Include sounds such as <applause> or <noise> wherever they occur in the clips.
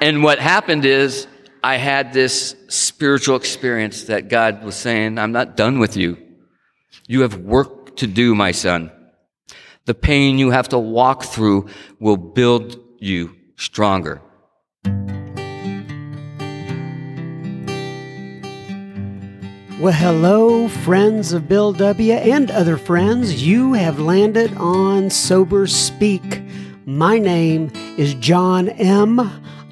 And what happened is I had this spiritual experience that God was saying, I'm not done with you. You have work to do, my son. The pain you have to walk through will build you stronger. Well, hello, friends of Bill W. and other friends. You have landed on Sober Speak. My name is John M.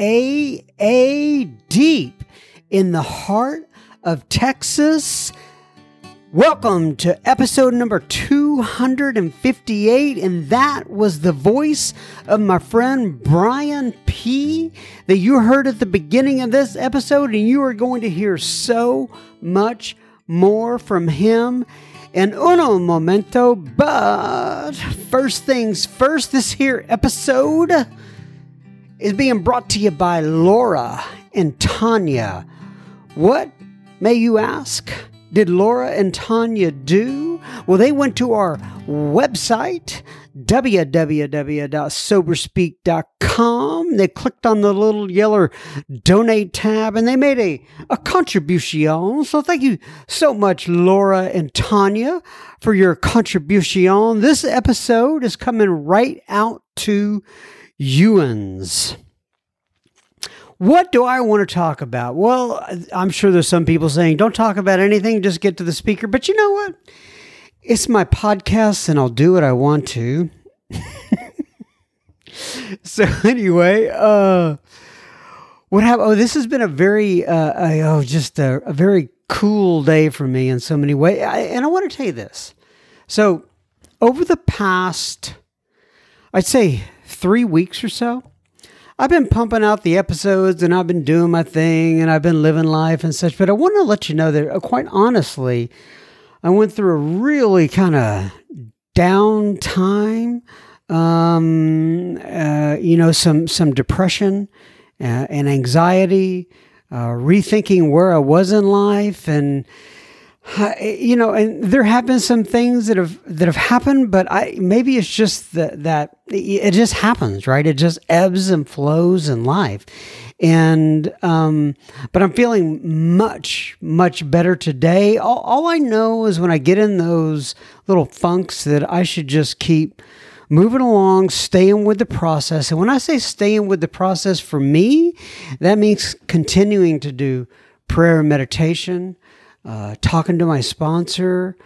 AA Deep in the heart of Texas. Welcome to episode number 258, and that was the voice of my friend Brian P. that you heard at the beginning of this episode, and you are going to hear so much more from him in uno momento. But first things first, this here episode is being brought to you by Laura and Tanya. What, may you ask? did Laura and Tanya do? Well, they went to our website, www.soberspeak.com. They clicked on the little yellow donate tab and they made a, a contribution. So thank you so much, Laura and Tanya, for your contribution. This episode is coming right out to Ewan's. What do I want to talk about? Well, I'm sure there's some people saying, don't talk about anything, just get to the speaker. But you know what? It's my podcast and I'll do what I want to. <laughs> so, anyway, uh, what happened? Oh, this has been a very, uh, oh, just a, a, very cool day for me in so many ways. I, and I want to tell you this. So, over the past, I'd say three weeks or so, I've been pumping out the episodes and I've been doing my thing and I've been living life and such. But I want to let you know that, uh, quite honestly, I went through a really kind of down time. Um, uh, you know, some some depression uh, and anxiety, uh, rethinking where I was in life, and you know, and there have been some things that have that have happened, but I maybe it's just that that it just happens, right? It just ebbs and flows in life, and um, but I'm feeling much much better today. All, all I know is when I get in those little funks that I should just keep moving along, staying with the process. And when I say staying with the process for me, that means continuing to do prayer and meditation uh, talking to my sponsor,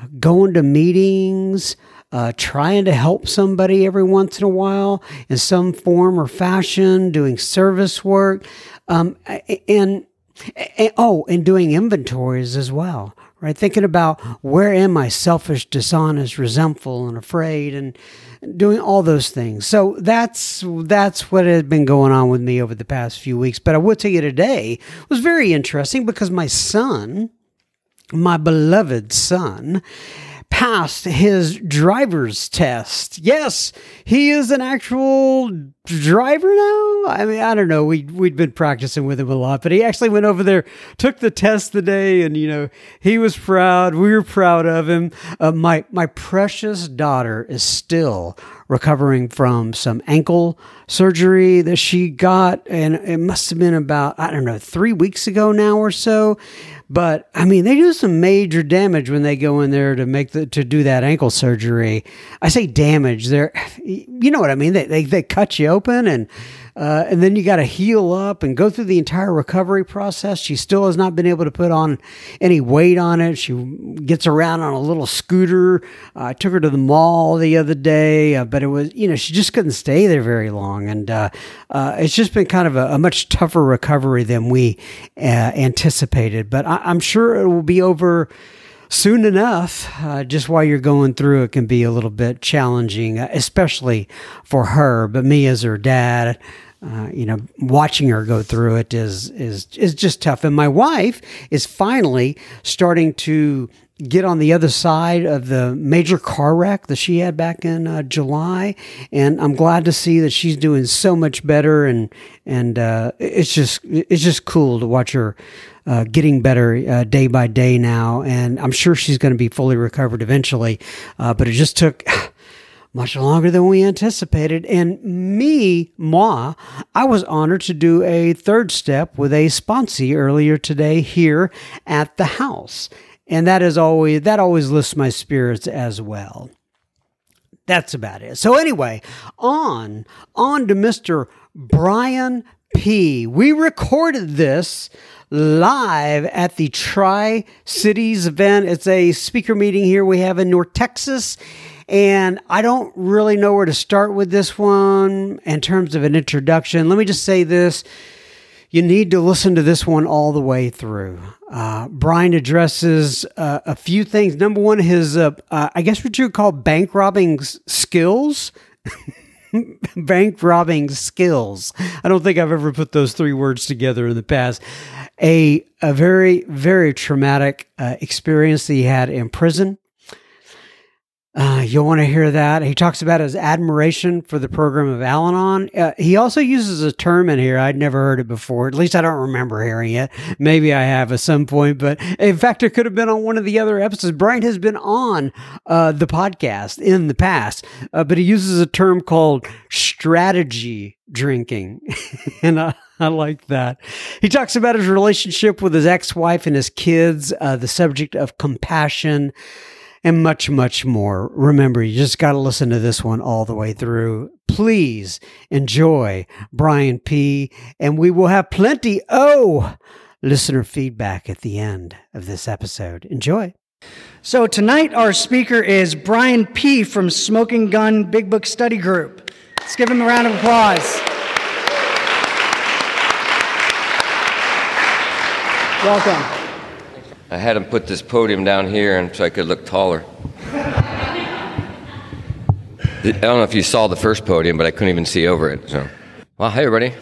uh, going to meetings, uh, trying to help somebody every once in a while in some form or fashion, doing service work, um, and, and oh, and doing inventories as well. Right, thinking about where am I selfish, dishonest, resentful, and afraid, and doing all those things. So that's that's what had been going on with me over the past few weeks. But I would tell you today was very interesting because my son, my beloved son passed his driver's test. Yes, he is an actual driver now. I mean, I don't know. We we'd been practicing with him a lot, but he actually went over there, took the test the day, and you know he was proud. We were proud of him. Uh, my my precious daughter is still recovering from some ankle surgery that she got, and it must have been about I don't know three weeks ago now or so. But I mean, they do some major damage when they go in there to make the to do that ankle surgery. I say damage. They're, <sighs> you know what I mean. They they, they cut you open and uh, and then you got to heal up and go through the entire recovery process. She still has not been able to put on any weight on it. She gets around on a little scooter. Uh, I took her to the mall the other day, uh, but it was, you know, she just couldn't stay there very long. And uh, uh, it's just been kind of a, a, much tougher recovery than we uh, anticipated. But I, I'm sure it will be over soon enough, uh, just while you're going through it can be a little bit challenging, uh, especially for her. But me as her dad, uh, you know, watching her go through it is is is just tough. And my wife is finally starting to get on the other side of the major car wreck that she had back in uh, July, and I'm glad to see that she's doing so much better. And and uh, it's just it's just cool to watch her uh, getting better uh, day by day now, and I'm sure she's going to be fully recovered eventually. Uh, but it just took <sighs> much longer than we anticipated. And me, moi, I was honored to do a third step with a sponsee earlier today here at the house, and that is always that always lifts my spirits as well. That's about it. So anyway, on on to Mr. Brian P. We recorded this live at the Tri Cities event. It's a speaker meeting here we have in North Texas. And I don't really know where to start with this one in terms of an introduction. Let me just say this you need to listen to this one all the way through. Uh, Brian addresses uh, a few things. Number one, his, uh, uh I guess what you would call bank robbing skills. <laughs> bank robbing skills. I don't think I've ever put those three words together in the past. A, a very, very traumatic uh, experience that he had in prison. Uh, you'll want to hear that. He talks about his admiration for the program of Al Anon. Uh, he also uses a term in here I'd never heard it before. At least I don't remember hearing it. Maybe I have at some point, but in fact, it could have been on one of the other episodes. Brian has been on uh, the podcast in the past, uh, but he uses a term called strategy drinking. <laughs> and I, like that. He talks about his relationship with his ex wife and his kids, uh, the subject of compassion and much, much more. Remember, you just got to listen to this one all the way through. Please enjoy Brian P. And we will have plenty, oh, listener feedback at the end of this episode. Enjoy. So, tonight our speaker is Brian P. from Smoking Gun Big Book Study Group. Let's give him a round of applause. Welcome. I had him put this podium down here and so I could look taller. I don't know if you saw the first podium, but I couldn't even see over it. So, well, hey everybody,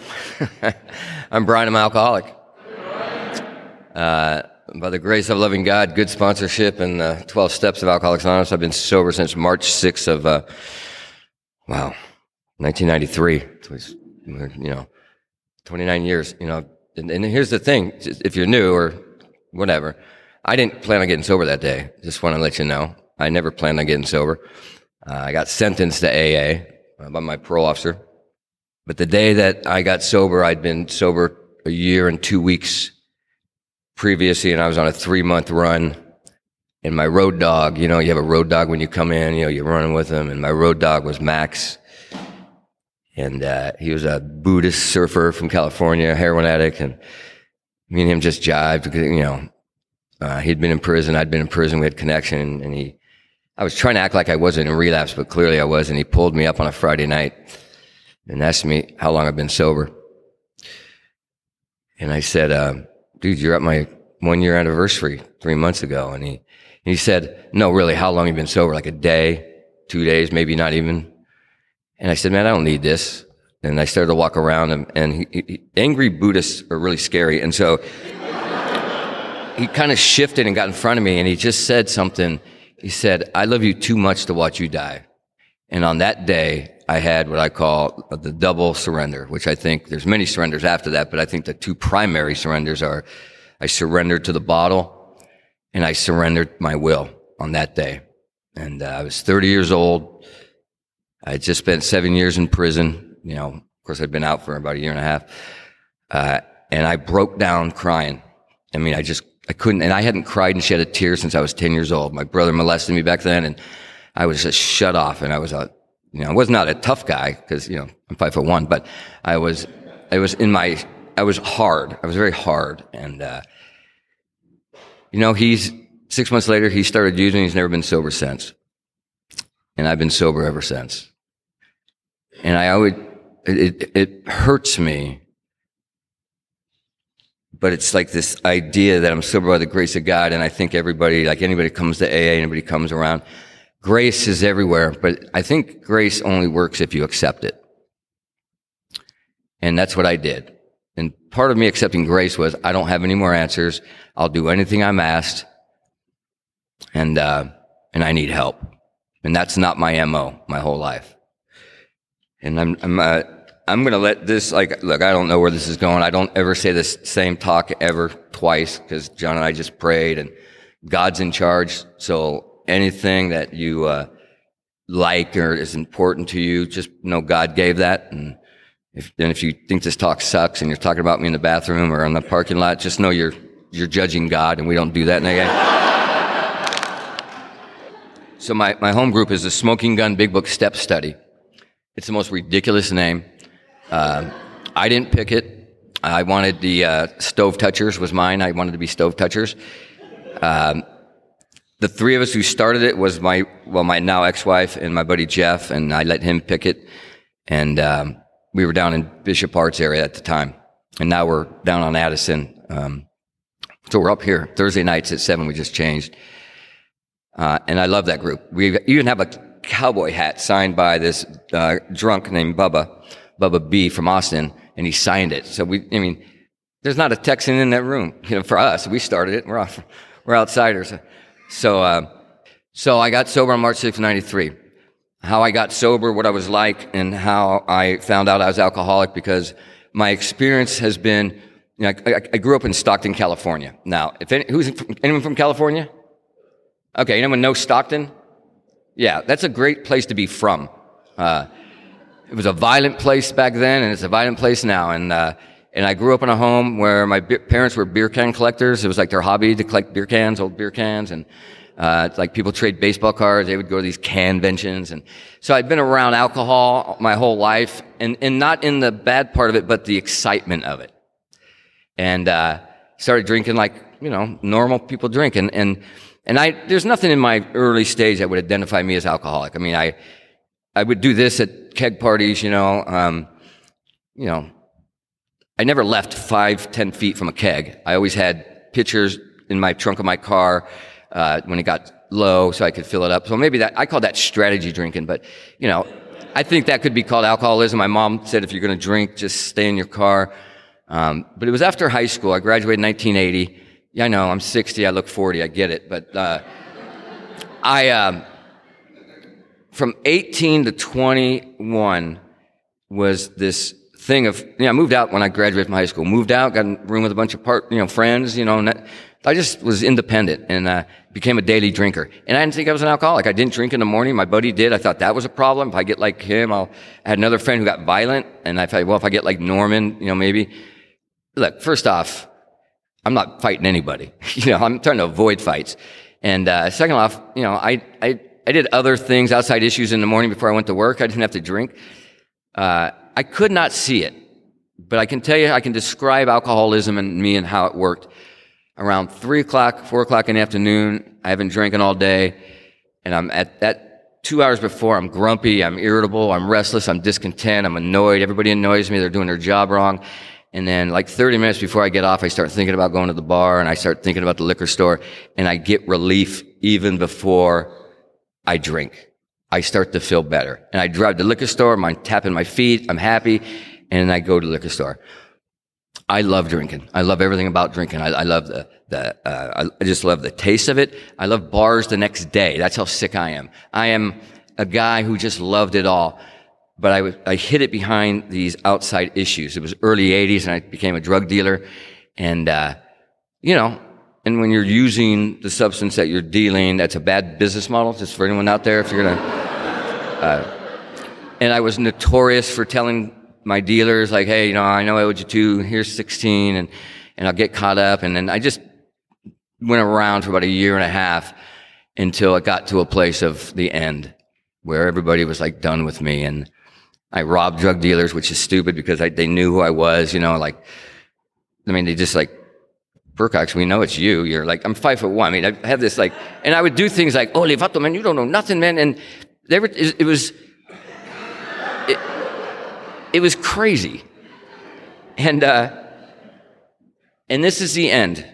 <laughs> I'm Brian. I'm alcoholic. Uh, by the grace of loving God, good sponsorship, and the 12 steps of Alcoholics Anonymous, I've been sober since March 6th of, uh, wow, 1993. So you know, 29 years. You know, and, and here's the thing: if you're new or whatever, I didn't plan on getting sober that day. Just want to let you know. I never planned on getting sober. Uh, I got sentenced to AA by my parole officer. But the day that I got sober, I'd been sober a year and two weeks previously, and I was on a three month run. And my road dog, you know, you have a road dog when you come in, you know, you're running with him. And my road dog was Max. And uh, he was a Buddhist surfer from California, heroin addict. And me and him just jived you know, uh, he'd been in prison. I'd been in prison. We had connection, and he. I was trying to act like I wasn't in relapse, but clearly I was. And he pulled me up on a Friday night and asked me how long I've been sober. And I said, uh, "Dude, you're at my one year anniversary three months ago." And he he said, "No, really, how long you been sober? Like a day, two days, maybe not even." And I said, "Man, I don't need this." And I started to walk around, and, and he, he, angry Buddhists are really scary, and so he kind of shifted and got in front of me and he just said something. He said, I love you too much to watch you die. And on that day, I had what I call the double surrender, which I think there's many surrenders after that, but I think the two primary surrenders are I surrendered to the bottle and I surrendered my will on that day. And uh, I was 30 years old. I had just spent seven years in prison. You know, of course, I'd been out for about a year and a half. Uh, and I broke down crying. I mean, I just I couldn't, and I hadn't cried and shed a tear since I was 10 years old. My brother molested me back then and I was just shut off and I was a You know, I was not a tough guy because, you know, I'm five foot one, but I was, I was in my, I was hard. I was very hard. And, uh, you know, he's six months later, he started using, he's never been sober since. And I've been sober ever since. And I always, it, it, it hurts me but it's like this idea that I'm sober by the grace of God, and I think everybody, like anybody comes to AA, anybody comes around, grace is everywhere, but I think grace only works if you accept it. And that's what I did. And part of me accepting grace was, I don't have any more answers. I'll do anything I'm asked. And, uh, and I need help. And that's not my MO my whole life. And I'm, I'm, uh, I'm going to let this, like, look, I don't know where this is going. I don't ever say this same talk ever twice because John and I just prayed and God's in charge. So anything that you, uh, like or is important to you, just know God gave that. And if, if you think this talk sucks and you're talking about me in the bathroom or in the parking lot, just know you're, you're judging God and we don't do that in so my, my home group is the Smoking Gun Big Book Step Study. It's the most ridiculous name. Uh, I didn't pick it. I wanted the uh, stove touchers was mine. I wanted to be stove touchers. Um, the three of us who started it was my well my now ex-wife and my buddy Jeff, and I let him pick it. And um, we were down in Bishop Arts area at the time, and now we're down on Addison. Um, so we're up here Thursday nights at seven. We just changed, uh, and I love that group. We even have a cowboy hat signed by this uh, drunk named Bubba Bubba B from Austin, and he signed it. So we, I mean, there's not a Texan in that room. You know, for us, we started it. We're off, we're outsiders. So, uh, so I got sober on March 6, 93. How I got sober, what I was like, and how I found out I was alcoholic because my experience has been, you know, I, I grew up in Stockton, California. Now, if any, who's anyone from California? Okay, anyone know Stockton? Yeah, that's a great place to be from. Uh, it was a violent place back then, and it's a violent place now. And uh, and I grew up in a home where my be- parents were beer can collectors. It was like their hobby to collect beer cans, old beer cans, and uh, like people trade baseball cards. They would go to these conventions, and so I'd been around alcohol my whole life, and and not in the bad part of it, but the excitement of it. And uh, started drinking like you know normal people drink, and and and I there's nothing in my early stage that would identify me as alcoholic. I mean, I I would do this at keg parties, you know. Um, you know, I never left five, ten feet from a keg. I always had pitchers in my trunk of my car uh, when it got low, so I could fill it up. So maybe that I call that strategy drinking. But you know, I think that could be called alcoholism. My mom said if you're going to drink, just stay in your car. Um, but it was after high school. I graduated in 1980. Yeah, I know I'm 60. I look 40. I get it. But uh, I. Um, from 18 to 21 was this thing of, you know, I moved out when I graduated from high school, moved out, got in a room with a bunch of part, you know, friends, you know, that, I just was independent and, uh, became a daily drinker. And I didn't think I was an alcoholic. I didn't drink in the morning. My buddy did. I thought that was a problem. If I get like him, I'll, I had another friend who got violent and I thought, well, if I get like Norman, you know, maybe, look, first off, I'm not fighting anybody. <laughs> you know, I'm trying to avoid fights. And, uh, second off, you know, I, I, I did other things, outside issues in the morning before I went to work. I didn't have to drink. Uh, I could not see it, but I can tell you, I can describe alcoholism and me and how it worked. Around three o'clock, four o'clock in the afternoon, I haven't drinking all day, and I'm at that two hours before, I'm grumpy, I'm irritable, I'm restless, I'm discontent, I'm annoyed. Everybody annoys me. They're doing their job wrong. And then like 30 minutes before I get off, I start thinking about going to the bar and I start thinking about the liquor store and I get relief even before I drink. I start to feel better. And I drive to the liquor store, I'm tapping my feet, I'm happy, and I go to the liquor store. I love drinking. I love everything about drinking. I, I love the, the uh, I just love the taste of it. I love bars the next day. That's how sick I am. I am a guy who just loved it all. But I, I hid it behind these outside issues. It was early 80s and I became a drug dealer. And, uh, you know, and when you're using the substance that you're dealing, that's a bad business model, just for anyone out there, if you're gonna. Uh, and I was notorious for telling my dealers, like, hey, you know, I know I owed you two, here's 16, and, and I'll get caught up. And then I just went around for about a year and a half until it got to a place of the end. where everybody was like done with me. And I robbed drug dealers, which is stupid because I, they knew who I was, you know, like, I mean, they just like, Burcox, we know it's you. You're like, I'm five foot one. I mean, I have this like, and I would do things like, oh, Levato, man, you don't know nothing, man. And there, it was, it, it was crazy. And, uh, and this is the end.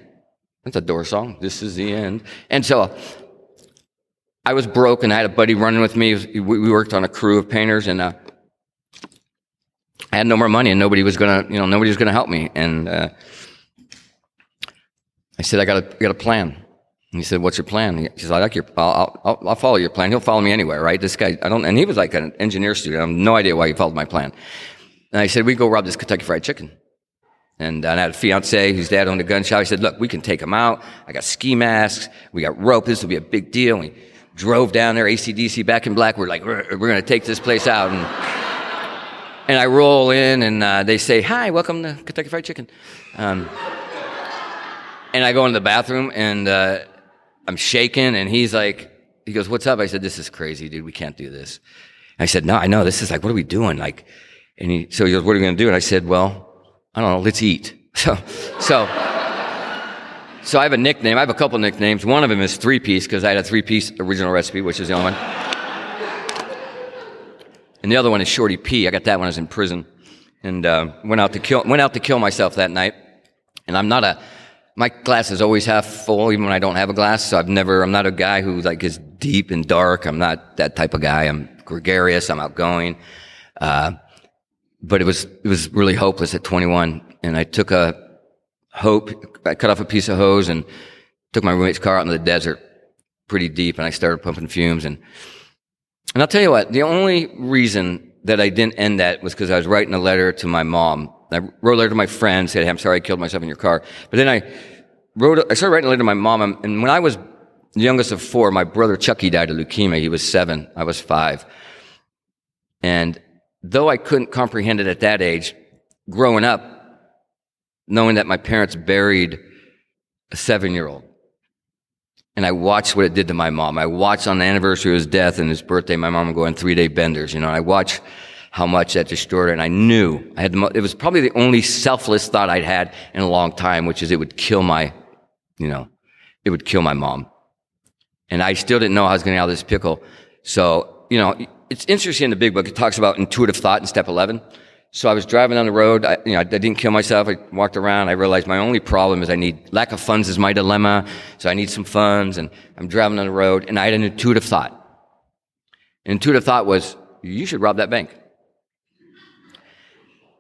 That's a door song. This is the end. And so I was broke and I had a buddy running with me. We worked on a crew of painters and, uh, I had no more money and nobody was gonna, you know, nobody was gonna help me. And, uh, I said, I got a, got a plan. And he said, what's your plan? He said, I like your, I'll, I'll, I'll, follow your plan. He'll follow me anywhere, right? This guy, I don't, and he was like an engineer student. I have no idea why he followed my plan. And I said, we go rob this Kentucky Fried Chicken. And I had a fiance whose dad owned a gun shop. He said, look, we can take him out. I got ski masks. We got rope. This will be a big deal. And we drove down there, AC/DC back in black. We're like, we're, we're going to take this place out. And, and I roll in and uh, they say, hi, welcome to Kentucky Fried Chicken. Um, and I go into the bathroom and uh, I'm shaking, and he's like, he goes, "What's up?" I said, "This is crazy, dude. We can't do this." I said, "No, I know. This is like, what are we doing?" Like, and he, so he goes, "What are we going to do?" And I said, "Well, I don't know. Let's eat." <laughs> So, so, so I have a nickname. I have a couple nicknames. One of them is three piece because I had a three piece original recipe, which is the only one. And the other one is Shorty P. I got that when I was in prison, and uh, went out to kill went out to kill myself that night. And I'm not a my glass is always half full, even when I don't have a glass. So I've never, I'm not a guy who like is deep and dark. I'm not that type of guy. I'm gregarious. I'm outgoing. Uh, but it was, it was really hopeless at 21. And I took a hope, I cut off a piece of hose and took my roommate's car out into the desert pretty deep and I started pumping fumes. And, and I'll tell you what, the only reason that I didn't end that was because I was writing a letter to my mom I wrote a letter to my friend, said, hey, I'm sorry I killed myself in your car. But then I wrote, I started writing a letter to my mom. And when I was the youngest of four, my brother Chucky died of leukemia. He was seven. I was five. And though I couldn't comprehend it at that age, growing up, knowing that my parents buried a seven year old, and I watched what it did to my mom. I watched on the anniversary of his death and his birthday, my mom would go three day benders. You know, I watched how much that destroyed her. And I knew I had the mo- it was probably the only selfless thought I'd had in a long time, which is it would kill my, you know, it would kill my mom. And I still didn't know I was going to out of this pickle. So, you know, it's interesting in the big book. It talks about intuitive thought in step 11. So I was driving down the road. I, you know, I didn't kill myself. I walked around. I realized my only problem is I need lack of funds is my dilemma. So I need some funds and I'm driving down the road and I had an intuitive thought. An intuitive thought was, you should rob that bank.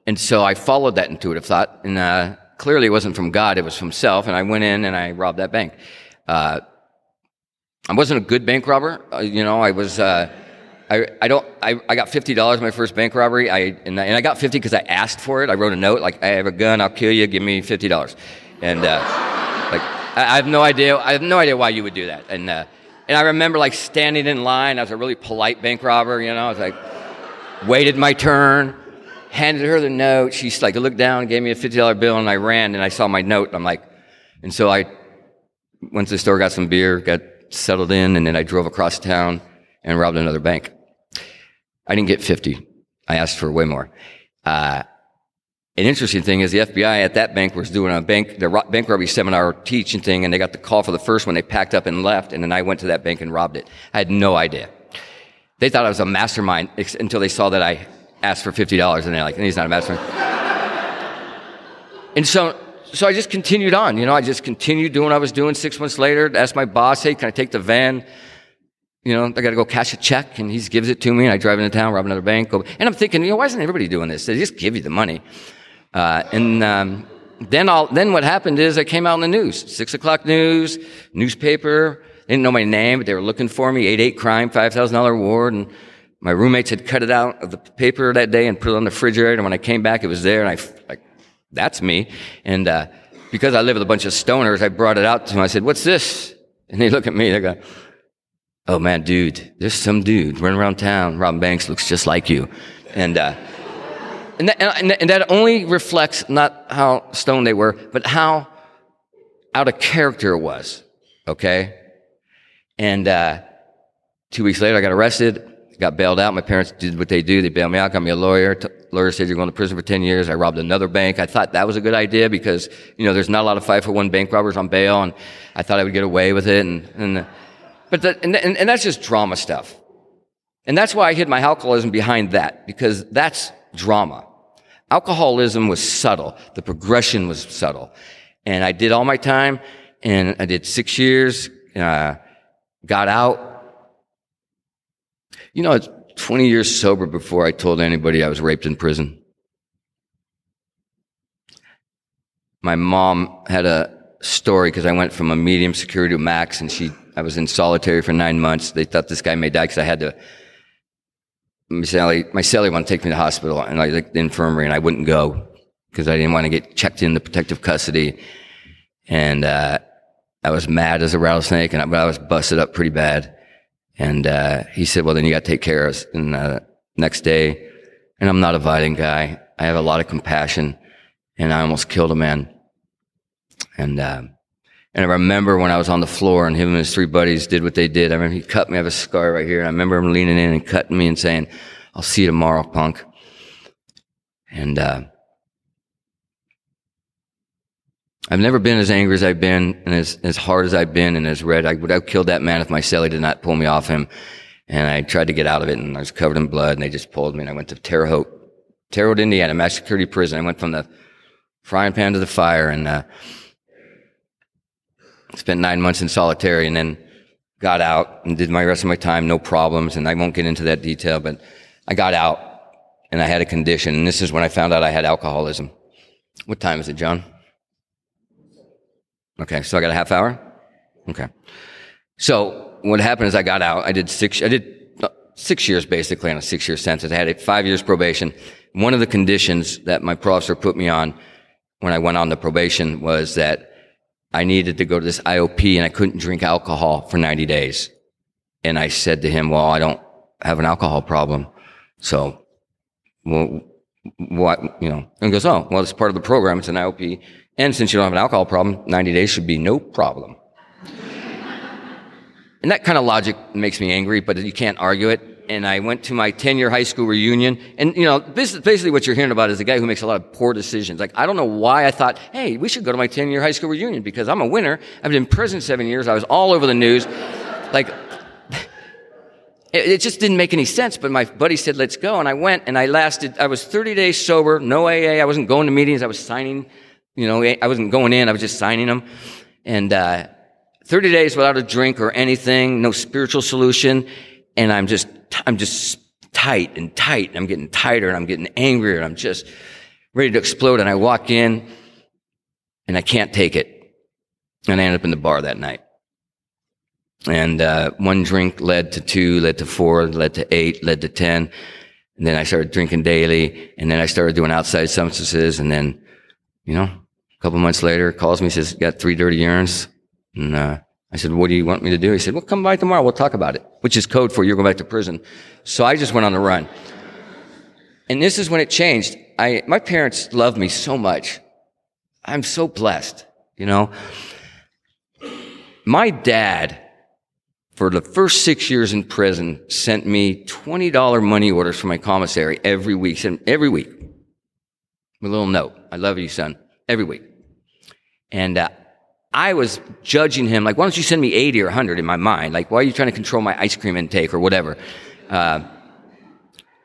And so I followed that intuitive thought, and uh, clearly it wasn't from God, it was from self, and I went in and I robbed that bank. Uh, I wasn't a good bank robber, uh, you know, I was, uh, I, I don't, I, I got $50 my first bank robbery, I, and, I, and I got 50 because I asked for it. I wrote a note, like, I have a gun, I'll kill you, give me $50. And, uh, like, I, I, have no idea, I have no idea why you would do that. And, uh, and I remember, like, standing in line, I was a really polite bank robber, you know, I was like, waited my turn, handed her the note. She's like, looked down, gave me a $50 bill, and I ran and I saw my note. I'm like, and so I went to the store, got some beer, got settled in, and then I drove across town and robbed another bank. I didn't get 50. I asked for way more. Uh, an interesting thing is the FBI at that bank was doing a bank, their bank robbery seminar teaching thing, and they got the call for the first one. They packed up and left, and then I went to that bank and robbed it. I had no idea. They thought I was a mastermind until they saw that I asked for $50 and they're like, he's not a mastermind. and so, so I just continued on, you know, I just continued doing what I was doing. Six months later, asked my boss, hey, can I take the van? You know, I got to go cash a check and he gives it to me and I drive into town, rob another bank. Go, and I'm thinking, you know, why isn't everybody doing this? They just give you the money. Uh, and, um, then all, then what happened is I came out in the news, six o'clock news, newspaper. They didn't know my name, but they were looking for me, 8-8 crime, $5,000 reward. And my roommates had cut it out of the paper that day and put it on the refrigerator. And when I came back, it was there. And I, like, that's me. And, uh, because I live with a bunch of stoners, I brought it out to them. I said, what's this? And they look at me. They go, oh man, dude, there's some dude running around town. Robin Banks looks just like you. And, uh, and that, and that only reflects not how stoned they were, but how out of character it was. Okay. And, uh, two weeks later, I got arrested got bailed out. My parents did what they do. They bailed me out, got me a lawyer. T- lawyer said you're going to prison for 10 years. I robbed another bank. I thought that was a good idea because, you know, there's not a lot of five for one bank robbers on bail and I thought I would get away with it. And, and, but and, and that's just drama stuff. And that's why I hid my alcoholism behind that because that's drama. Alcoholism was subtle. The progression was subtle. And I did all my time and I did six years, uh, got out, you know, it's 20 years sober before I told anybody I was raped in prison. My mom had a story because I went from a medium security to max and she, I was in solitary for nine months. They thought this guy may die because I had to, my cellie, my cellie wanted to take me to the hospital and I like the infirmary and I wouldn't go because I didn't want to get checked into protective custody. And, uh, I was mad as a rattlesnake and I, I was busted up pretty bad. And uh, he said, well, then you got to take care of us. And uh, next day, and I'm not a violent guy. I have a lot of compassion, and I almost killed a man. And uh, and I remember when I was on the floor, and him and his three buddies did what they did. I remember he cut me. I have a scar right here. And I remember him leaning in and cutting me and saying, "I'll see you tomorrow, punk." And uh, I've never been as angry as I've been and as, as hard as I've been and as red. I would have killed that man if my cellie did not pull me off him. And I tried to get out of it and I was covered in blood and they just pulled me and I went to Terre Haute, Terre Haute, Indiana, max security prison. I went from the frying pan to the fire and, uh, spent nine months in solitary and then got out and did my rest of my time, no problems. And I won't get into that detail, but I got out and I had a condition. And this is when I found out I had alcoholism. What time is it, John? Okay, so I got a half hour? Okay. So what happened is I got out. I did six, I did uh, six years basically on a six year sentence. I had a five years probation. One of the conditions that my professor put me on when I went on the probation was that I needed to go to this IOP and I couldn't drink alcohol for 90 days. And I said to him, well, I don't have an alcohol problem. So, well, what, you know, and he goes, oh, well, it's part of the program. It's an IOP. And since you don't have an alcohol problem, 90 days should be no problem. and that kind of logic makes me angry, but you can't argue it. And I went to my 10 year high school reunion. And, you know, this is basically what you're hearing about is a guy who makes a lot of poor decisions. Like, I don't know why I thought, hey, we should go to my 10 year high school reunion because I'm a winner. I've been in prison seven years. I was all over the news. Like, <laughs> it just didn't make any sense, but my buddy said, let's go. And I went and I lasted, I was 30 days sober, no AA. I wasn't going to meetings. I was signing you know, I wasn't going in, I was just signing them. And, uh, 30 days without a drink or anything, no spiritual solution. And I'm just, I'm just tight and tight. And I'm getting tighter and I'm getting angrier and I'm just ready to explode. And I walk in and I can't take it. And I end up in the bar that night. And, uh, one drink led to two, led to four, led to eight, led to 10. And then I started drinking daily. And then I started doing outside substances. And then, you know, couple months later, calls me, says, got three dirty urines. And, uh, I said, what do you want me to do? He said, well, come by tomorrow. We'll talk about it, which is code for you're going back to prison. So I just went on the run. And this is when it changed. I, my parents love me so much. I'm so blessed, you know. My dad, for the first six years in prison, sent me $20 money orders from my commissary every week, every week. A little note. I love you, son. Every week. And uh, I was judging him like, why don't you send me 80 or 100 in my mind? Like, why are you trying to control my ice cream intake or whatever? Uh,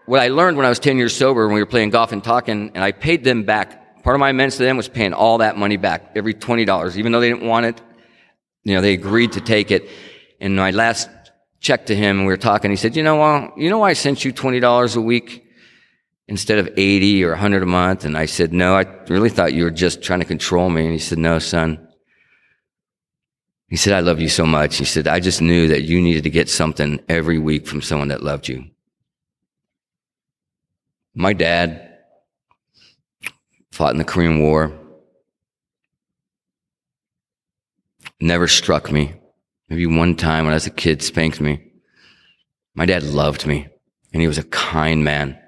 what I learned when I was 10 years sober when we were playing golf and talking, and I paid them back. Part of my amends to them was paying all that money back, every $20, even though they didn't want it. You know, they agreed to take it. And my last check to him, and we were talking, he said, you know, well, you know why I sent you $20 a week? Instead of 80 or 100 a month. And I said, no, I really thought you were just trying to control me. And he said, no, son. He said, I love you so much. He said, I just knew that you needed to get something every week from someone that loved you. My dad fought in the Korean War. Never struck me. Maybe one time when I was a kid spanked me. My dad loved me and he was a kind man.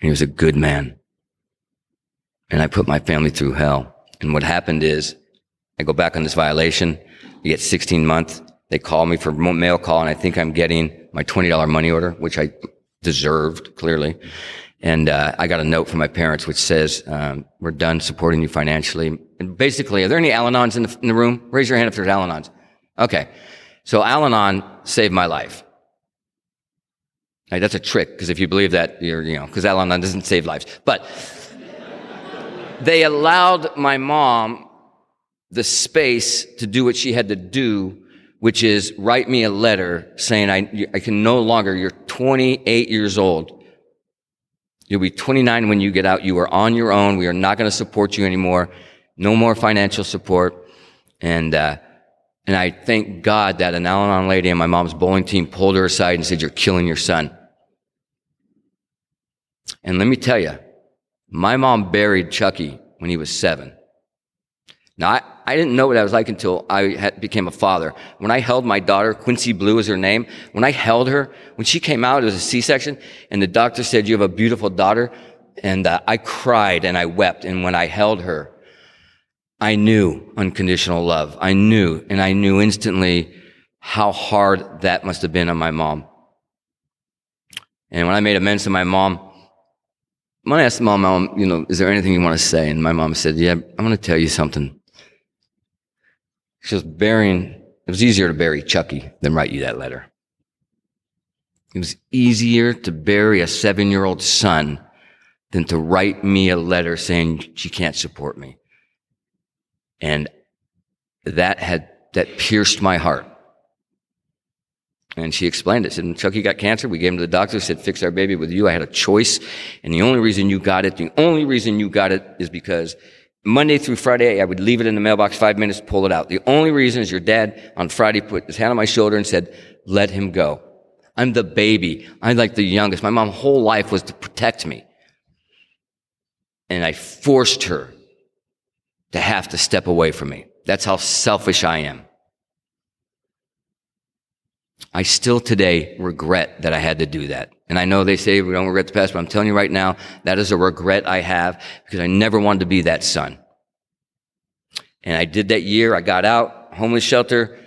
He was a good man. And I put my family through hell. And what happened is I go back on this violation. You get 16 months. They call me for mail call and I think I'm getting my $20 money order, which I deserved clearly. And uh, I got a note from my parents which says, um, "We're done supporting you financially." And basically, are there any Al-Anons in the, in the room? Raise your hand if there's Al-Anons. Okay, so Al-Anon saved my life. Right, that's a trick because if you believe that, you're you know because Al-Anon doesn't save lives, but they allowed my mom the space to do what she had to do, which is write me a letter saying I I can no longer. You're 28 years old. You'll be 29 when you get out. You are on your own. We are not going to support you anymore. No more financial support. And, uh, and I thank God that an Al Anon lady and my mom's bowling team pulled her aside and said, You're killing your son. And let me tell you, my mom buried Chucky when he was seven. Now, I, I didn't know what I was like until I had, became a father. When I held my daughter, Quincy Blue is her name, when I held her, when she came out, it was a C-section, and the doctor said, you have a beautiful daughter, and uh, I cried and I wept, and when I held her, I knew unconditional love. I knew, and I knew instantly how hard that must have been on my mom. And when I made amends to my mom, when I asked my mom, you know, is there anything you want to say? And my mom said, yeah, I'm going to tell you something. She was burying, it was easier to bury Chucky than write you that letter. It was easier to bury a seven year old son than to write me a letter saying she can't support me. And that had, that pierced my heart. And she explained it. Said, Chucky got cancer. We gave him to the doctor. Said, fix our baby with you. I had a choice. And the only reason you got it, the only reason you got it is because Monday through Friday, I would leave it in the mailbox five minutes, pull it out. The only reason is your dad on Friday put his hand on my shoulder and said, let him go. I'm the baby. I'm like the youngest. My mom's whole life was to protect me. And I forced her to have to step away from me. That's how selfish I am. I still today regret that I had to do that. And I know they say we don't regret the past, but I'm telling you right now, that is a regret I have because I never wanted to be that son. And I did that year. I got out, homeless shelter,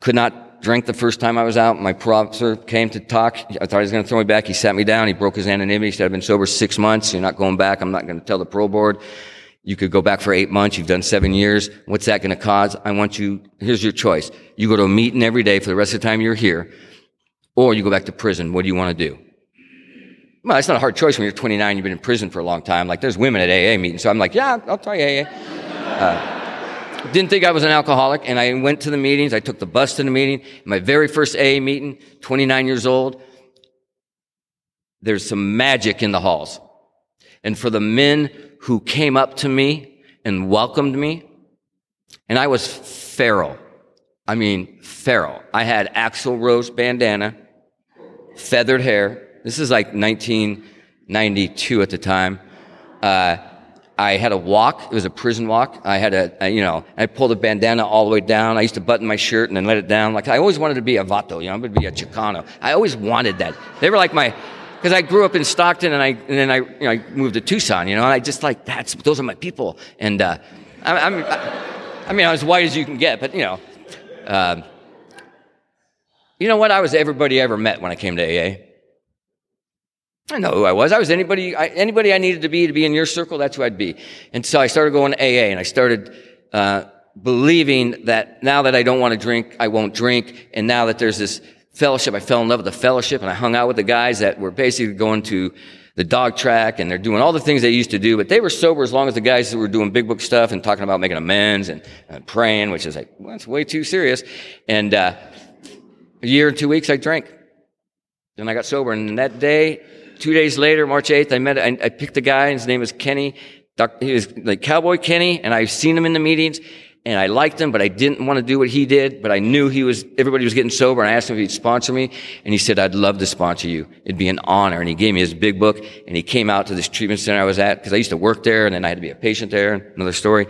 could not drink the first time I was out. My professor came to talk. I thought he was going to throw me back. He sat me down. He broke his anonymity. He said, I've been sober six months. You're not going back. I'm not going to tell the parole board. You could go back for eight months. You've done seven years. What's that going to cause? I want you, here's your choice. You go to a meeting every day for the rest of the time you're here, or you go back to prison. What do you want to do? Well, it's not a hard choice when you're 29, you've been in prison for a long time. Like, there's women at AA meetings. So I'm like, yeah, I'll try AA. Uh, didn't think I was an alcoholic, and I went to the meetings. I took the bus to the meeting. My very first AA meeting, 29 years old. There's some magic in the halls. And for the men who came up to me and welcomed me. And I was feral. I mean, feral. I had Axl Rose bandana, feathered hair. This is like 1992 at the time. Uh, I had a walk. It was a prison walk. I had a, a, you know, I pulled a bandana all the way down. I used to button my shirt and then let it down. Like I always wanted to be a vato, you know, I'm going to be a Chicano. I always wanted that. They were like my, because I grew up in Stockton and I and then I you know, I moved to Tucson, you know, and I just like that's those are my people. And uh, I, I'm, I, I mean, I'm as white as you can get, but you know, uh, you know what? I was everybody I ever met when I came to AA. I know who I was. I was anybody, I, anybody I needed to be to be in your circle. That's who I'd be. And so I started going to AA, and I started uh, believing that now that I don't want to drink, I won't drink, and now that there's this fellowship. I fell in love with the fellowship and I hung out with the guys that were basically going to the dog track and they're doing all the things they used to do, but they were sober as long as the guys that were doing big book stuff and talking about making amends and, and praying, which is like, well, that's way too serious. And, uh, a year and two weeks, I drank. Then I got sober. And that day, two days later, March 8th, I met, I, I picked a guy, his name was Kenny. He was like Cowboy Kenny, and I've seen him in the meetings and I liked him, but I didn't want to do what he did. But I knew he was, everybody was getting sober. And I asked him if he'd sponsor me. And he said, I'd love to sponsor you. It'd be an honor. And he gave me his big book. And he came out to this treatment center I was at because I used to work there and then I had to be a patient there. Another story.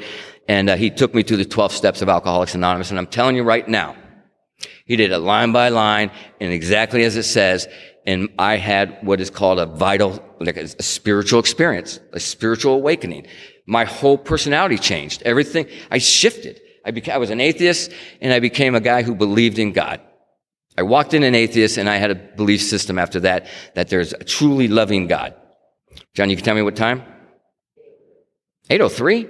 And uh, he took me through the 12 steps of Alcoholics Anonymous. And I'm telling you right now, he did it line by line and exactly as it says. And I had what is called a vital, like a, a spiritual experience, a spiritual awakening my whole personality changed. Everything, I shifted. I, I was an atheist and I became a guy who believed in God. I walked in an atheist and I had a belief system after that, that there's a truly loving God. John, you can tell me what time? 803?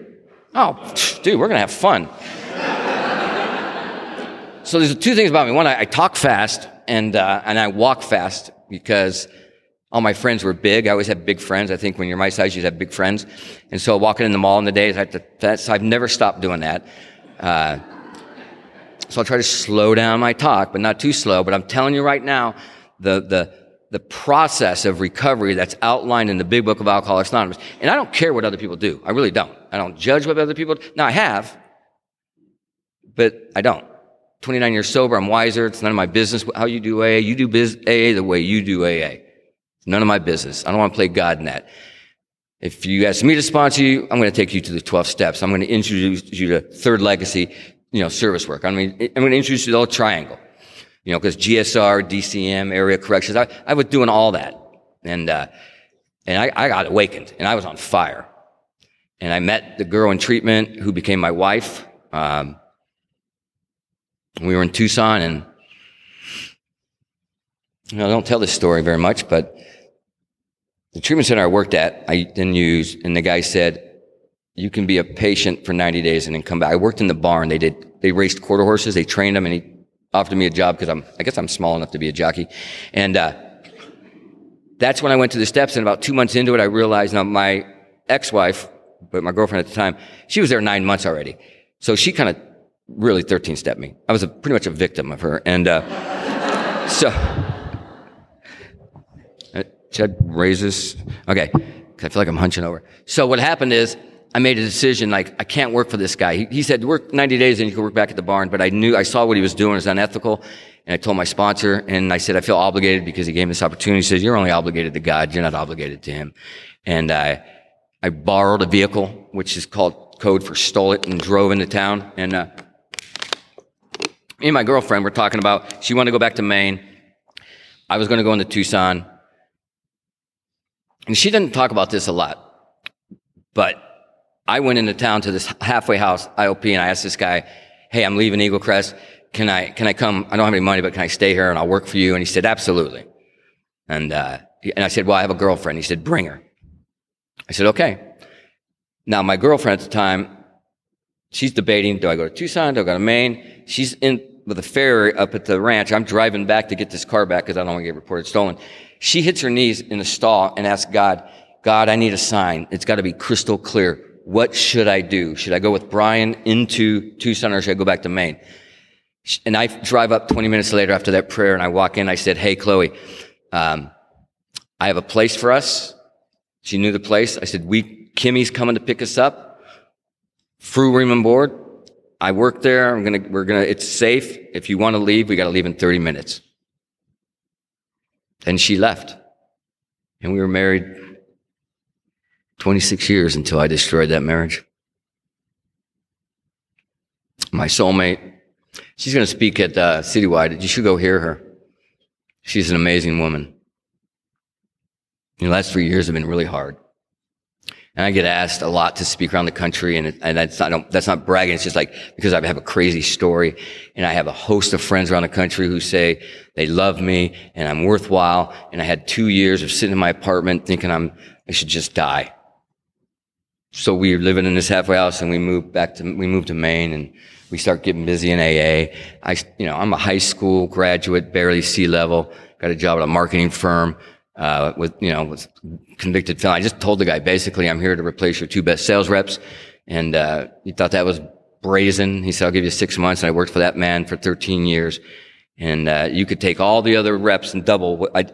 Oh, dude, we're going to have fun. so there's two things about me. One, I, I talk fast and, uh, and I walk fast because all my friends were big. I always had big friends. I think when you're my size, you have big friends. And so walking in the mall in the days, I to, that's, I've never stopped doing that. Uh, so I'll try to slow down my talk, but not too slow. But I'm telling you right now, the, the, the process of recovery that's outlined in the big book of Alcoholics Anonymous. And I don't care what other people do. I really don't. I don't judge what other people do. Now I have, but I don't. 29 years sober. I'm wiser. It's none of my business how you do AA. You do biz- AA the way you do AA. None of my business. I don't want to play God in that. If you ask me to sponsor you, I'm going to take you to the 12 steps. I'm going to introduce you to third legacy, you know, service work. I mean, I'm going to introduce you to the whole triangle, you know, because GSR, DCM, area corrections, I, I was doing all that. And, uh, and I, I got awakened and I was on fire. And I met the girl in treatment who became my wife. Um, we were in Tucson and, you know, I don't tell this story very much, but the treatment center I worked at, I didn't use, and the guy said, you can be a patient for 90 days and then come back. I worked in the barn. They did, they raced quarter horses. They trained them and he offered me a job because I'm, I guess I'm small enough to be a jockey. And, uh, that's when I went to the steps and about two months into it, I realized now my ex-wife, but my girlfriend at the time, she was there nine months already. So she kind of really 13 stepped me. I was a, pretty much a victim of her. And, uh, <laughs> so, uh, Chad raises. Okay. I feel like I'm hunching over. So what happened is I made a decision, like, I can't work for this guy. He, he said, work 90 days and you can work back at the barn. But I knew, I saw what he was doing was unethical. And I told my sponsor and I said, I feel obligated because he gave me this opportunity. He says, you're only obligated to God. You're not obligated to him. And I, I borrowed a vehicle, which is called code for stole it and drove into town. And, uh, me and my girlfriend were talking about, she wanted to go back to Maine. I was going to go into Tucson. And she didn't talk about this a lot. But I went into town to this halfway house IOP and I asked this guy, Hey, I'm leaving Eagle Crest. Can I, can I come? I don't have any money, but can I stay here and I'll work for you? And he said, absolutely. And, uh, and I said, well, I have a girlfriend. He said, bring her. I said, okay. Now, my girlfriend at the time, she's debating, do I go to Tucson? Do I go to Maine? She's in with a ferry up at the ranch. I'm driving back to get this car back because I don't want to get reported stolen. She hits her knees in the stall and asks God, God, I need a sign. It's got to be crystal clear. What should I do? Should I go with Brian into Tucson or should I go back to Maine? And I drive up 20 minutes later after that prayer and I walk in. I said, Hey, Chloe, um, I have a place for us. She knew the place. I said, we, Kimmy's coming to pick us up. Free room and board. I work there. I'm gonna, we're gonna, it's safe. If you want to leave, we got to leave in 30 minutes. And she left. And we were married 26 years until I destroyed that marriage. My soulmate, she's going to speak at uh, Citywide. You should go hear her. She's an amazing woman. The last three years have been really hard. And I get asked a lot to speak around the country, and, and that's not that's not bragging. It's just like because I have a crazy story, and I have a host of friends around the country who say they love me and I'm worthwhile. And I had two years of sitting in my apartment thinking I'm I should just die. So we were living in this halfway house, and we moved back to we moved to Maine, and we start getting busy in AA. I you know I'm a high school graduate, barely C level, got a job at a marketing firm uh, with you know with convicted felon. I just told the guy basically I'm here to replace your two best sales reps, and uh, he thought that was brazen. He said I'll give you six months, and I worked for that man for 13 years, and uh, you could take all the other reps and double. What I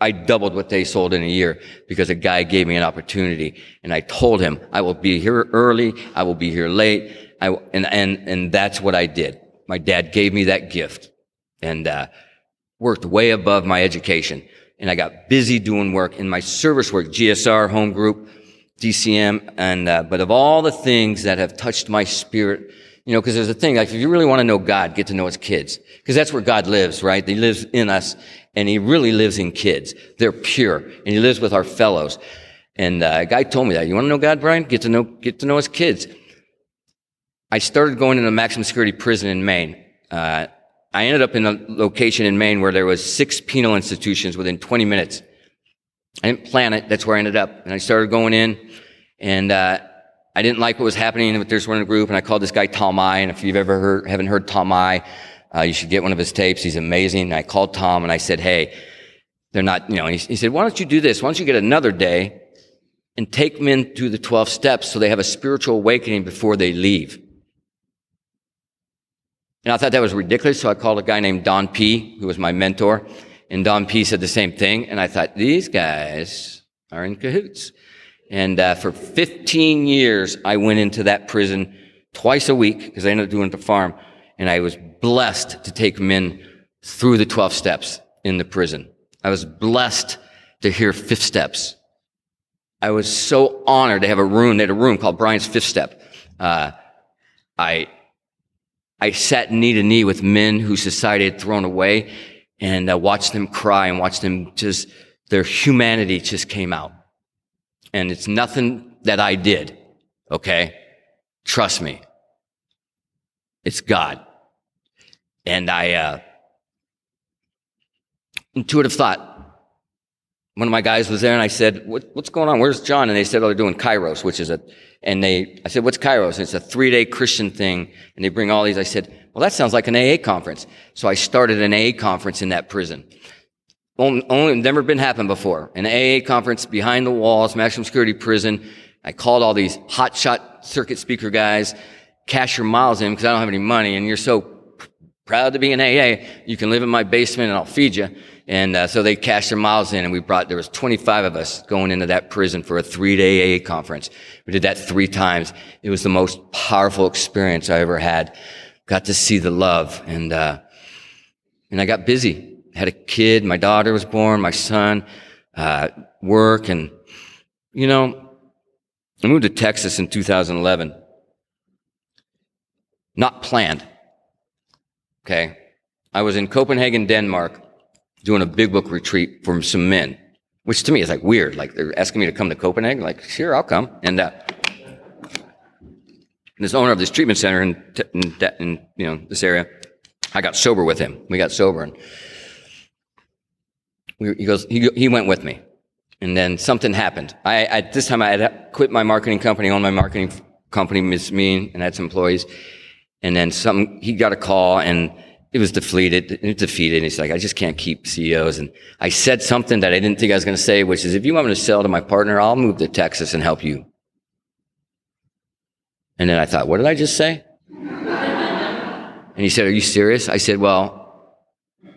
I doubled what they sold in a year because a guy gave me an opportunity, and I told him I will be here early, I will be here late, I, and and and that's what I did. My dad gave me that gift, and uh, worked way above my education and I got busy doing work in my service work, GSR, home group, DCM, and uh, but of all the things that have touched my spirit, you know, because there's a thing like if you really want to know God, get to know His kids, because that's where God lives, right? He lives in us, and He really lives in kids. They're pure, and He lives with our fellows. And uh, a guy told me that. You want to know God, Brian? Get to know get to know His kids. I started going into maximum security prison in Maine. Uh, I ended up in a location in Maine where there was six penal institutions within 20 minutes. I didn't plan it. That's where I ended up. And I started going in and, uh, I didn't like what was happening with this one group. And I called this guy Tom I. And if you've ever heard, haven't heard Tom I, uh, you should get one of his tapes. He's amazing. And I called Tom and I said, Hey, they're not, you know, he, he said, why don't you do this? Why don't you get another day and take men through the 12 steps so they have a spiritual awakening before they leave? And I thought that was ridiculous. So I called a guy named Don P, who was my mentor. And Don P said the same thing. And I thought, these guys are in cahoots. And uh, for 15 years, I went into that prison twice a week because I ended up doing it the farm. And I was blessed to take men through the 12 steps in the prison. I was blessed to hear fifth steps. I was so honored to have a room. They had a room called Brian's Fifth Step. Uh, I I sat knee to knee with men whose society had thrown away and I watched them cry and watched them just, their humanity just came out. And it's nothing that I did. Okay. Trust me. It's God. And I, uh, intuitive thought. One of my guys was there and I said, what, what's going on? Where's John? And they said, oh, they're doing Kairos, which is a, and they, I said, what's Kairos? And it's a three day Christian thing. And they bring all these. I said, well, that sounds like an AA conference. So I started an AA conference in that prison. Only, only never been happened before. An AA conference behind the walls, maximum security prison. I called all these hotshot circuit speaker guys, cash your miles in because I don't have any money. And you're so proud to be an AA. You can live in my basement and I'll feed you. And uh, so they cashed their miles in, and we brought. There was 25 of us going into that prison for a three-day AA conference. We did that three times. It was the most powerful experience I ever had. Got to see the love, and uh, and I got busy. Had a kid. My daughter was born. My son. Uh, work, and you know, I moved to Texas in 2011. Not planned. Okay. I was in Copenhagen, Denmark doing a big book retreat for some men, which to me is like weird. Like they're asking me to come to Copenhagen. Like, sure, I'll come. And, uh, this owner of this treatment center in, in, in, you know, this area, I got sober with him. We got sober and we, he goes, he, he went with me. And then something happened. I, at this time I had quit my marketing company, owned my marketing company, Miss Me, and had some employees. And then some, he got a call and it was defeated, it defeated. And he's like, I just can't keep CEOs. And I said something that I didn't think I was going to say, which is, if you want me to sell to my partner, I'll move to Texas and help you. And then I thought, what did I just say? and he said, are you serious? I said, well,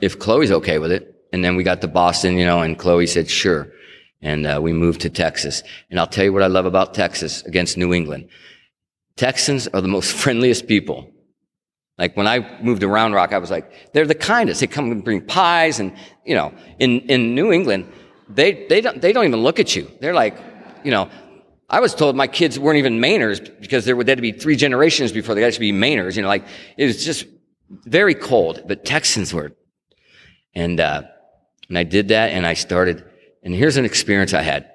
if Chloe's okay with it. And then we got to Boston, you know, and Chloe said, sure. And uh, we moved to Texas. And I'll tell you what I love about Texas against New England. Texans are the most <laughs> friendliest people. Like when I moved to Round Rock, I was like, they're the kindest. They come and bring pies and, you know, in, in New England, they, they don't, they don't even look at you. They're like, you know, I was told my kids weren't even Mainers because there would had to be three generations before they got to be Mainers. You know, like it was just very cold, but Texans were. And, uh, and I did that and I started, and here's an experience I had.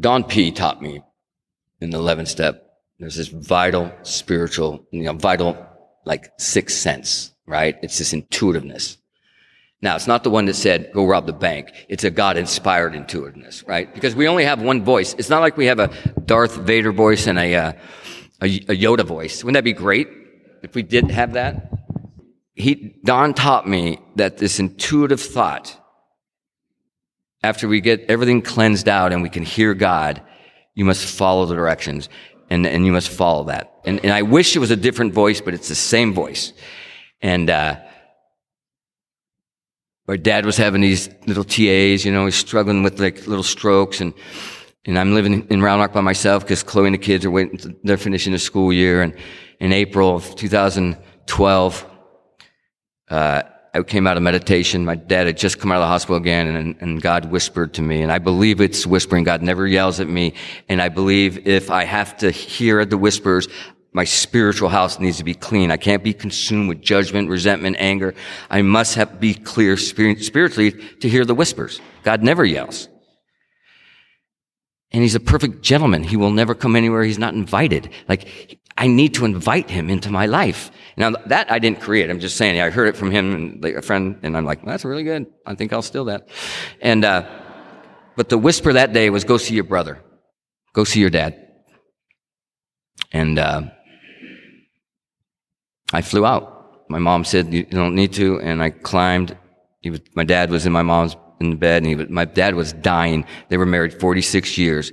Don P taught me in the 11 step there's this vital spiritual, you know, vital like sixth sense, right? It's this intuitiveness. Now, it's not the one that said, go rob the bank. It's a God inspired intuitiveness, right? Because we only have one voice. It's not like we have a Darth Vader voice and a, uh, a, a Yoda voice. Wouldn't that be great if we did have that? He, Don taught me that this intuitive thought, after we get everything cleansed out and we can hear God, you must follow the directions and, and you must follow that. And, and I wish it was a different voice, but it's the same voice. And, uh, my dad was having these little TAs, you know, he's struggling with like little strokes and, and I'm living in Round Rock by myself because Chloe and the kids are waiting, they're finishing the school year. And in April of 2012, uh, I came out of meditation. My dad had just come out of the hospital again and, and God whispered to me. And I believe it's whispering. God never yells at me. And I believe if I have to hear the whispers, my spiritual house needs to be clean. I can't be consumed with judgment, resentment, anger. I must have, be clear spiritually to hear the whispers. God never yells. And he's a perfect gentleman. He will never come anywhere he's not invited. Like, I need to invite him into my life. Now, that I didn't create. I'm just saying, I heard it from him and like a friend, and I'm like, that's really good. I think I'll steal that. And, uh, but the whisper that day was go see your brother. Go see your dad. And, uh, I flew out. My mom said, you don't need to. And I climbed. Was, my dad was in my mom's in the bed and he was, my dad was dying. They were married 46 years.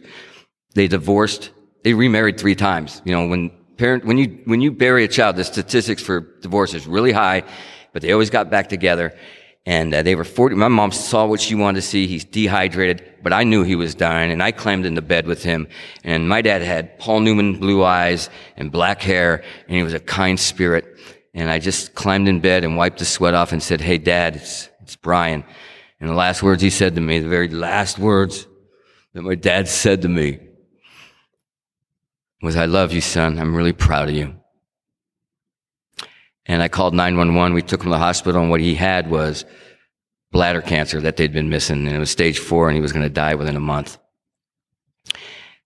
They divorced. They remarried three times. You know, when parent, when you, when you bury a child, the statistics for divorce is really high, but they always got back together. And uh, they were 40. My mom saw what she wanted to see. He's dehydrated, but I knew he was dying and I climbed into bed with him. And my dad had Paul Newman blue eyes and black hair and he was a kind spirit. And I just climbed in bed and wiped the sweat off and said, Hey, dad, it's, it's Brian. And the last words he said to me, the very last words that my dad said to me was, I love you, son. I'm really proud of you. And I called 911. We took him to the hospital and what he had was bladder cancer that they'd been missing and it was stage four and he was going to die within a month.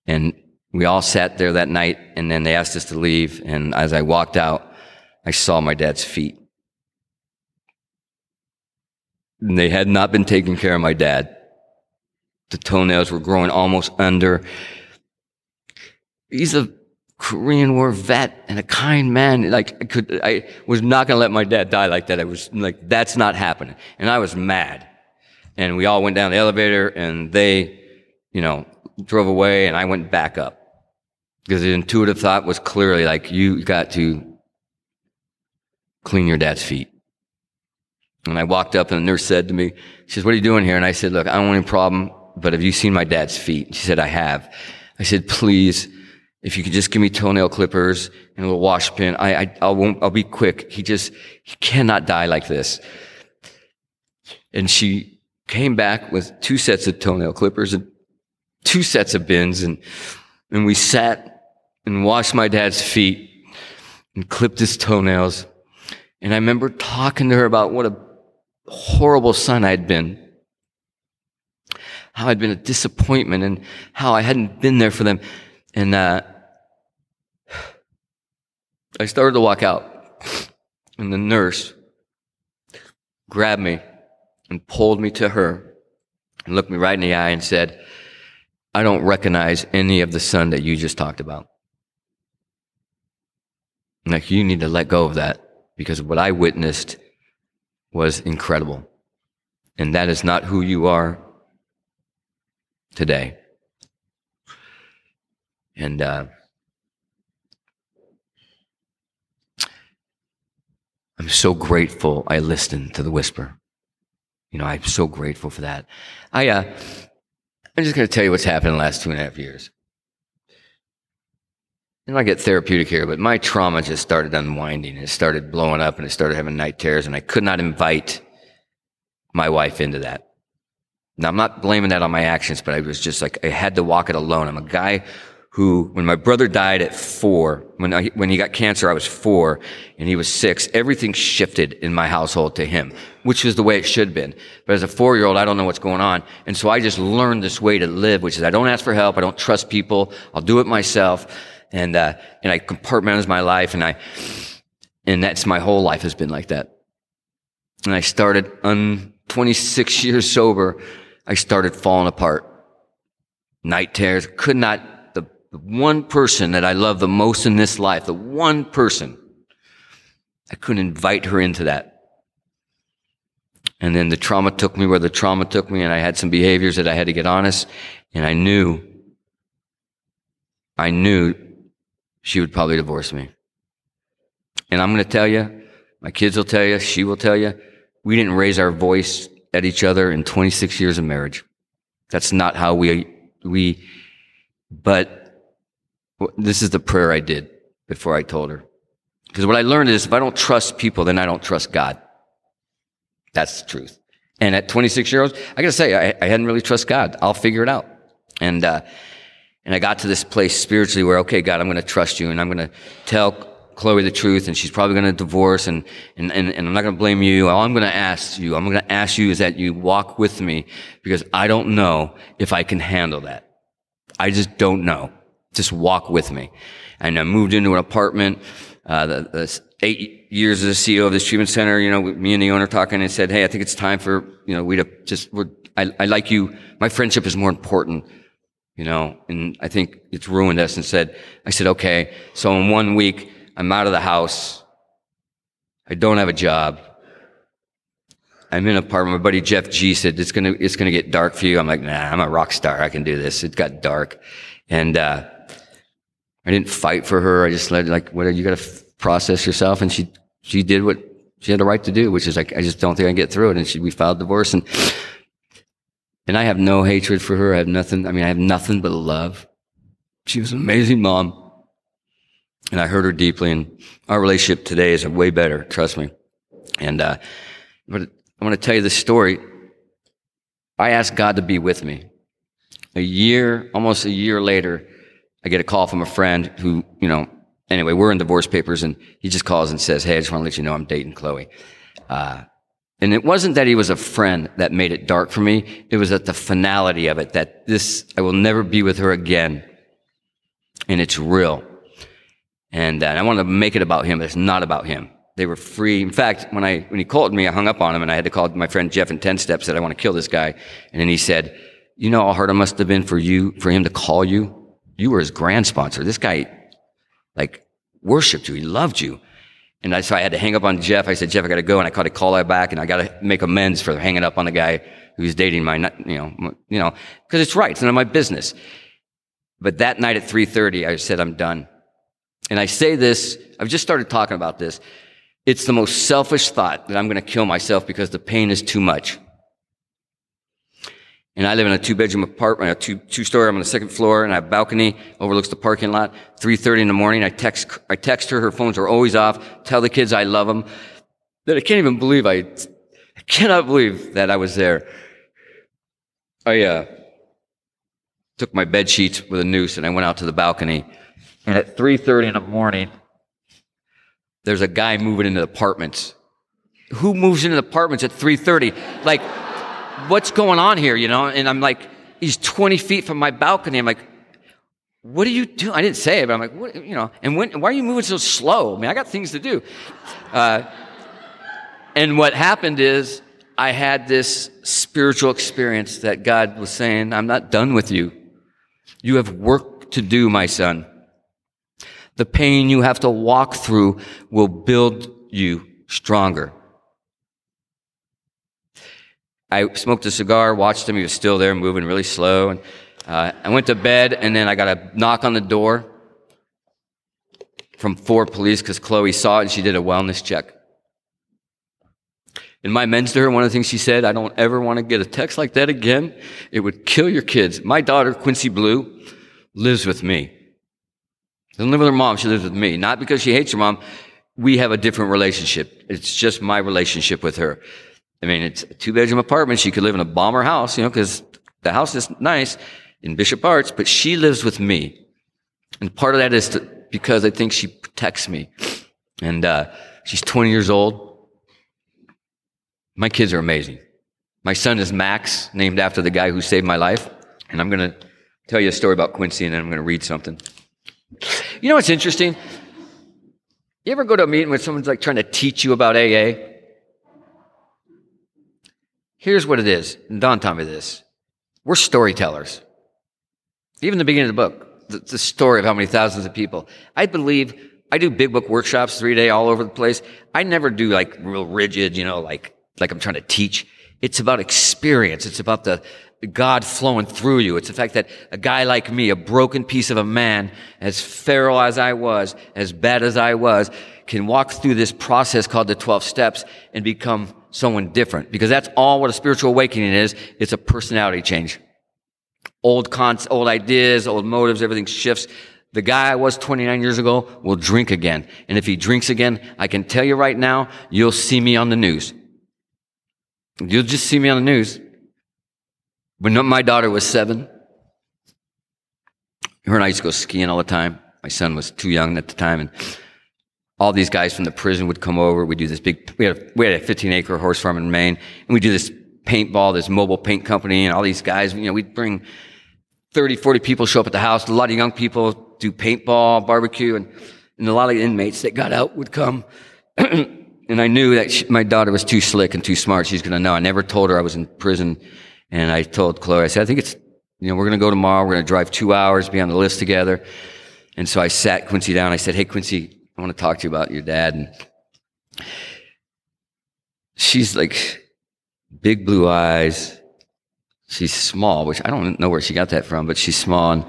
And we all sat there that night and then they asked us to leave. And as I walked out, I saw my dad's feet. And they had not been taking care of my dad. The toenails were growing almost under. He's a Korean War vet and a kind man. Like I could, I was not going to let my dad die like that. I was like, that's not happening. And I was mad. And we all went down the elevator and they, you know, drove away and I went back up because the intuitive thought was clearly like, you got to clean your dad's feet. And I walked up and the nurse said to me, she says, what are you doing here? And I said, look, I don't want any problem, but have you seen my dad's feet? She said, I have. I said, please, if you could just give me toenail clippers and a little wash pin, I, I, I won't, I'll be quick. He just, he cannot die like this. And she came back with two sets of toenail clippers and two sets of bins and, and we sat and washed my dad's feet and clipped his toenails. And I remember talking to her about what a horrible son I'd been. How I'd been a disappointment and how I hadn't been there for them. And, uh, I started to walk out and the nurse grabbed me and pulled me to her and looked me right in the eye and said, I don't recognize any of the son that you just talked about. Like, you need to let go of that because what I witnessed was incredible. And that is not who you are today. And uh, I'm so grateful I listened to the whisper. You know, I'm so grateful for that. I, uh, I'm just going to tell you what's happened in the last two and a half years. And I get therapeutic here, but my trauma just started unwinding. It started blowing up and it started having night terrors and I could not invite my wife into that. Now I'm not blaming that on my actions, but I was just like, I had to walk it alone. I'm a guy who, when my brother died at four, when I, when he got cancer, I was four and he was six. Everything shifted in my household to him, which is the way it should have been. But as a four year old, I don't know what's going on. And so I just learned this way to live, which is I don't ask for help. I don't trust people. I'll do it myself and uh, and I compartmentalize my life, and I and that's my whole life has been like that. And I started on 26 years sober. I started falling apart. Night terrors. Could not the, one person that I love the most in this life, the one person, I couldn't invite her into that. And then the trauma took me where the trauma took me, and I had some behaviors that I had to get honest. And I knew, I knew she would probably divorce me. And I'm going to tell you, my kids will tell you, she will tell you, we didn't raise our voice at each other in 26 years of marriage. That's not how we, we, but this is the prayer I did before I told her. Because what I learned is if I don't trust people, then I don't trust God. That's the truth. And at 26 years old, I gotta say, I, I hadn't really trust God. I'll figure it out. And, uh, and I got to this place spiritually where, okay, God, I'm going to trust you and I'm going to tell Chloe the truth and she's probably going to divorce and, and, and, and I'm not going to blame you. All I'm going to ask you, I'm going to ask you is that you walk with me because I don't know if I can handle that. I just don't know. Just walk with me. And I moved into an apartment. Uh, the, the eight years as the CEO of this treatment center, you know, me and the owner talking and said, Hey, I think it's time for, you know, we to just, I, I like you. My friendship is more important, you know, and I think it's ruined us and said, I said, okay. So in one week, I'm out of the house. I don't have a job. I'm in an apartment. My buddy Jeff G said, it's going to, it's going to get dark for you. I'm like, nah, I'm a rock star. I can do this. It got dark. And, uh, I didn't fight for her. I just let, like, what you got to f- process yourself. And she, she did what she had the right to do, which is like, I just don't think I can get through it. And she, we filed divorce and, and I have no hatred for her. I have nothing. I mean, I have nothing but love. She was an amazing mom. And I hurt her deeply. And our relationship today is way better. Trust me. And, uh, but I want to tell you this story. I asked God to be with me. A year, almost a year later, I get a call from a friend who, you know, anyway, we're in divorce papers and he just calls and says, Hey, I just want to let you know I'm dating Chloe. Uh, and it wasn't that he was a friend that made it dark for me. It was at the finality of it that this, I will never be with her again. And it's real. And, uh, I want to make it about him, but it's not about him. They were free. In fact, when I, when he called me, I hung up on him and I had to call my friend Jeff in 10 steps said, I want to kill this guy. And then he said, you know how hard it must have been for you, for him to call you? You were his grand sponsor. This guy, like, worshiped you. He loved you. And I, so I had to hang up on Jeff. I said, Jeff, I got to go. And I called a call out back and I got to make amends for hanging up on the guy who's dating my, you know, you know, cause it's right. It's none of my business. But that night at 3.30, I said, I'm done. And I say this, I've just started talking about this. It's the most selfish thought that I'm going to kill myself because the pain is too much. And I live in a two bedroom apartment, a two, two story. I'm on the second floor and I have a balcony overlooks the parking lot. 3.30 in the morning, I text, I text her. Her phones are always off. Tell the kids I love them. That I can't even believe I, I cannot believe that I was there. I, uh, took my bed sheets with a noose and I went out to the balcony. And at 3.30 in the morning, there's a guy moving into apartments. Who moves into apartments at 3.30? Like, what's going on here, you know? And I'm like, he's 20 feet from my balcony. I'm like, what are you doing? I didn't say it, but I'm like, what, you know, and when, why are you moving so slow? I mean, I got things to do. Uh, and what happened is I had this spiritual experience that God was saying, I'm not done with you. You have work to do, my son. The pain you have to walk through will build you stronger. I smoked a cigar, watched him. He was still there, moving really slow. And uh, I went to bed, and then I got a knock on the door from four police because Chloe saw it and she did a wellness check. In my men's to her, one of the things she said, I don't ever want to get a text like that again. It would kill your kids. My daughter, Quincy Blue, lives with me. Doesn't live with her mom, she lives with me. Not because she hates her mom. We have a different relationship. It's just my relationship with her. I mean, it's a two bedroom apartment. She could live in a bomber house, you know, because the house is nice in Bishop Arts, but she lives with me. And part of that is to, because I think she protects me. And uh, she's 20 years old. My kids are amazing. My son is Max, named after the guy who saved my life. And I'm going to tell you a story about Quincy, and then I'm going to read something. You know what's interesting? You ever go to a meeting where someone's like trying to teach you about AA? Here's what it is. And Don taught me this. We're storytellers. Even the beginning of the book, the, the story of how many thousands of people. I believe I do big book workshops three day all over the place. I never do like real rigid, you know, like, like I'm trying to teach. It's about experience. It's about the, God flowing through you. It's the fact that a guy like me, a broken piece of a man, as feral as I was, as bad as I was, can walk through this process called the 12 steps and become someone different because that's all what a spiritual awakening is. It's a personality change. Old cons, old ideas, old motives, everything shifts. The guy I was 29 years ago will drink again. And if he drinks again, I can tell you right now, you'll see me on the news. You'll just see me on the news. When my daughter was seven, her and I used to go skiing all the time. My son was too young at the time and all these guys from the prison would come over. We'd do this big, we had a, we had a 15 acre horse farm in Maine and we'd do this paintball, this mobile paint company and all these guys, you know, we'd bring 30, 40 people show up at the house. A lot of young people do paintball, barbecue, and, and a lot of inmates that got out would come. <clears throat> and I knew that she, my daughter was too slick and too smart. She's going to know. I never told her I was in prison. And I told Chloe, I said, I think it's, you know, we're going to go tomorrow. We're going to drive two hours, be on the list together. And so I sat Quincy down. I said, Hey, Quincy, I want to talk to you about your dad. And she's like big blue eyes. She's small, which I don't know where she got that from, but she's small. And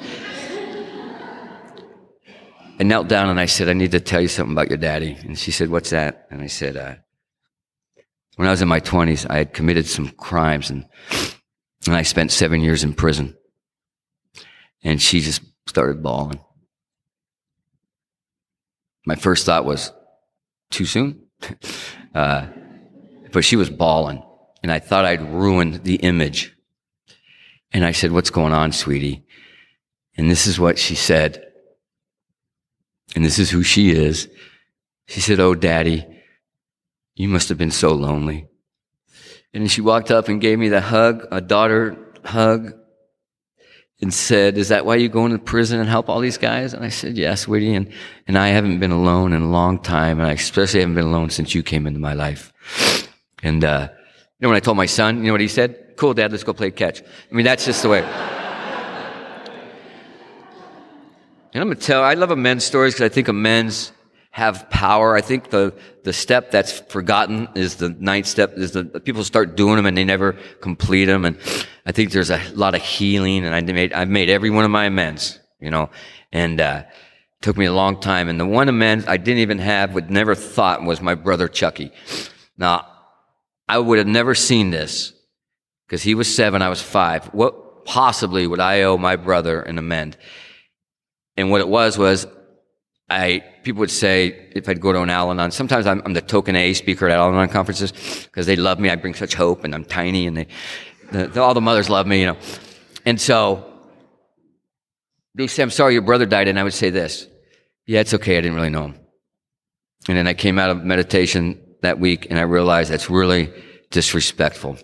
I knelt down and I said, I need to tell you something about your daddy. And she said, What's that? And I said, uh, When I was in my 20s, I had committed some crimes and, and I spent seven years in prison. And she just started bawling. My first thought was, Too soon? <laughs> uh, but she was bawling. And I thought I'd ruined the image. And I said, What's going on, sweetie? And this is what she said and this is who she is. She said, Oh, daddy, you must have been so lonely. And she walked up and gave me the hug, a daughter hug, and said, Is that why you go into prison and help all these guys? And I said, Yes, sweetie. And, and I haven't been alone in a long time. And I especially haven't been alone since you came into my life. And, uh, you know, when I told my son, you know what he said? Cool, dad, let's go play catch. I mean, that's just the way. And I'm going to tell, I love amends stories because I think amends have power. I think the, the step that's forgotten is the ninth step is the, people start doing them and they never complete them. And I think there's a lot of healing and I made, I've made every one of my amends, you know, and, uh, took me a long time. And the one amends I didn't even have, would never thought was my brother Chucky. Now, I would have never seen this because he was seven, I was five. What possibly would I owe my brother an amend? And what it was was I, people would say if I'd go to an Al-Anon, sometimes I'm, I'm the token A speaker at Al-Anon conferences because they love me. I bring such hope and I'm tiny and they, the, the, all the mothers love me, you know. And so they say, I'm sorry your brother died. And I would say this, yeah, it's okay. I didn't really know him. And then I came out of meditation that week and I realized that's really disrespectful.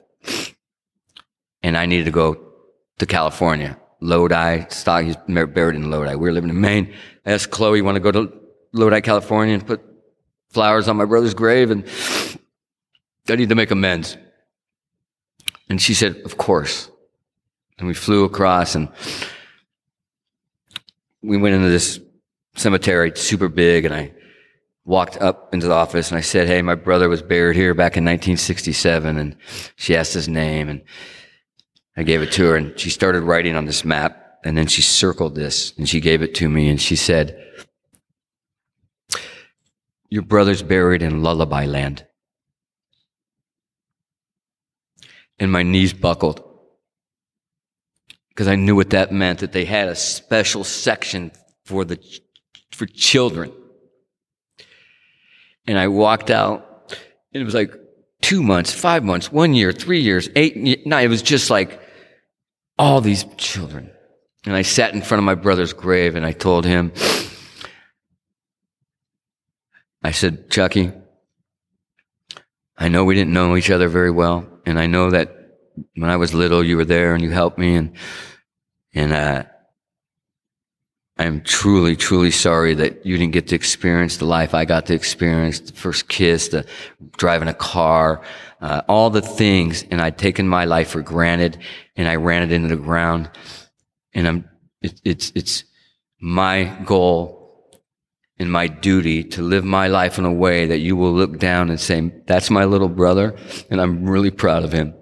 And I needed to go to California Lodi, stock, he's buried in Lodi. We were living in Maine. I asked Chloe, you want to go to Lodi, California and put flowers on my brother's grave? And I need to make amends. And she said, of course. And we flew across and we went into this cemetery, super big, and I walked up into the office and I said, Hey, my brother was buried here back in 1967. And she asked his name and I gave it to her and she started writing on this map and then she circled this and she gave it to me and she said, your brother's buried in lullaby land. And my knees buckled because I knew what that meant that they had a special section for the, for children. And I walked out and it was like two months, five months, one year, three years, eight, nine. It was just like all these children. And I sat in front of my brother's grave and I told him, I said, Chucky, I know we didn't know each other very well. And I know that when I was little, you were there and you helped me. And, and, uh, I'm truly, truly sorry that you didn't get to experience the life I got to experience, the first kiss, the driving a car, uh, all the things. And I'd taken my life for granted and I ran it into the ground. And I'm, it, it's, it's my goal and my duty to live my life in a way that you will look down and say, that's my little brother. And I'm really proud of him.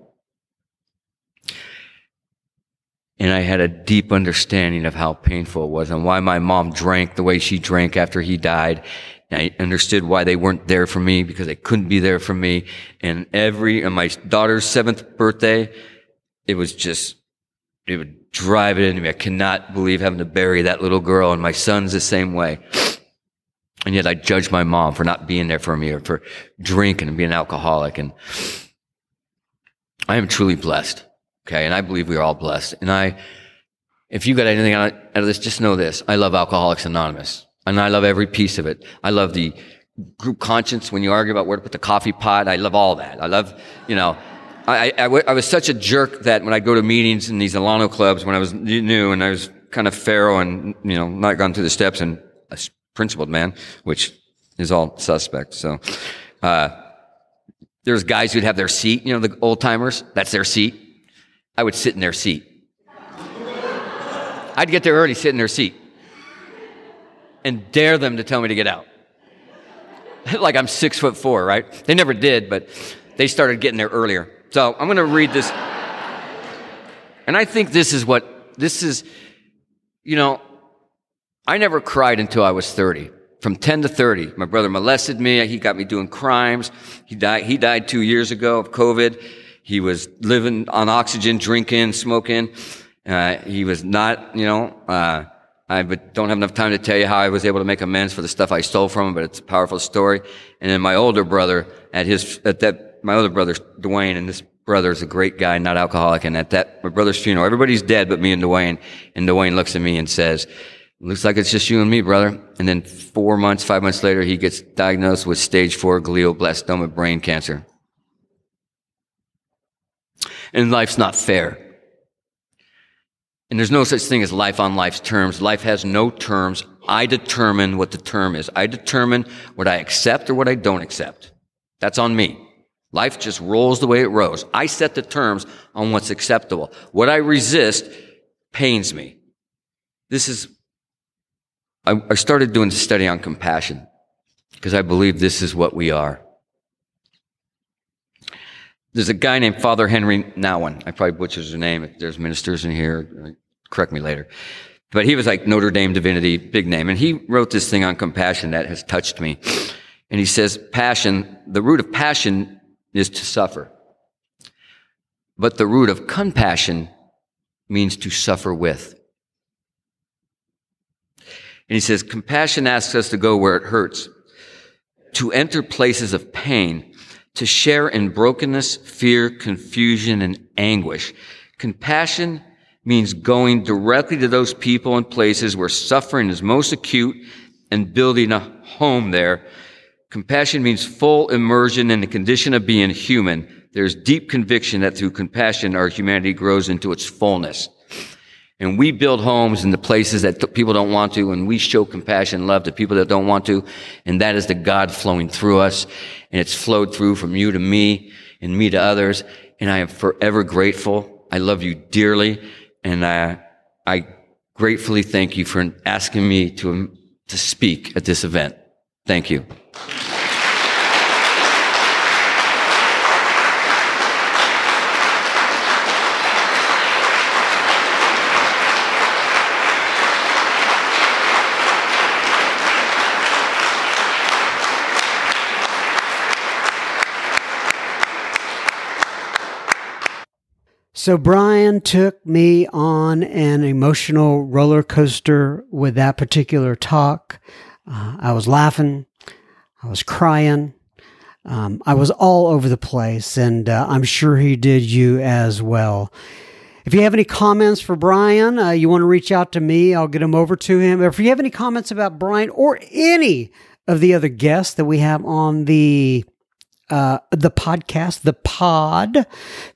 And I had a deep understanding of how painful it was and why my mom drank the way she drank after he died. And I understood why they weren't there for me because they couldn't be there for me. And every, on my daughter's seventh birthday, it was just, it would drive it into me. I cannot believe having to bury that little girl. And my son's the same way. And yet I judged my mom for not being there for me or for drinking and being an alcoholic. And I am truly blessed. Okay. And I believe we are all blessed. And I, if you got anything out of this, just know this. I love Alcoholics Anonymous and I love every piece of it. I love the group conscience when you argue about where to put the coffee pot. I love all that. I love, you know, I, I, was such a jerk that when I go to meetings in these Alano clubs when I was new and I was kind of pharaoh and, you know, not gone through the steps and a principled man, which is all suspect. So, uh, there's guys who'd have their seat, you know, the old timers, that's their seat. I would sit in their seat. I'd get there early, sit in their seat, and dare them to tell me to get out. <laughs> like I'm six foot four, right? They never did, but they started getting there earlier. So I'm going to read this. And I think this is what, this is, you know, I never cried until I was 30. From 10 to 30, my brother molested me. He got me doing crimes. He died, he died two years ago of COVID. He was living on oxygen, drinking, smoking. Uh, he was not, you know, uh, I don't have enough time to tell you how I was able to make amends for the stuff I stole from him, but it's a powerful story. And then my older brother, at his, at that, my older brother, Dwayne, and this brother is a great guy, not alcoholic. And at that, my brother's funeral, everybody's dead but me and Dwayne. And Dwayne looks at me and says, looks like it's just you and me, brother. And then four months, five months later, he gets diagnosed with stage four glioblastoma brain cancer. And life's not fair. And there's no such thing as life on life's terms. Life has no terms. I determine what the term is. I determine what I accept or what I don't accept. That's on me. Life just rolls the way it rolls. I set the terms on what's acceptable. What I resist pains me. This is, I, I started doing a study on compassion because I believe this is what we are. There's a guy named Father Henry Nouwen. I probably butchered his name. If there's ministers in here, uh, correct me later. But he was like Notre Dame divinity, big name. And he wrote this thing on compassion that has touched me. And he says, passion, the root of passion is to suffer. But the root of compassion means to suffer with. And he says, compassion asks us to go where it hurts, to enter places of pain, to share in brokenness, fear, confusion, and anguish. Compassion means going directly to those people and places where suffering is most acute and building a home there. Compassion means full immersion in the condition of being human. There's deep conviction that through compassion, our humanity grows into its fullness. And we build homes in the places that people don't want to, and we show compassion and love to people that don't want to. And that is the God flowing through us. And it's flowed through from you to me and me to others. And I am forever grateful. I love you dearly. And I, I gratefully thank you for asking me to, um, to speak at this event. Thank you. So Brian took me on an emotional roller coaster with that particular talk. Uh, I was laughing, I was crying, um, I was all over the place, and uh, I'm sure he did you as well. If you have any comments for Brian, uh, you want to reach out to me, I'll get them over to him. If you have any comments about Brian or any of the other guests that we have on the uh, the podcast, the pod,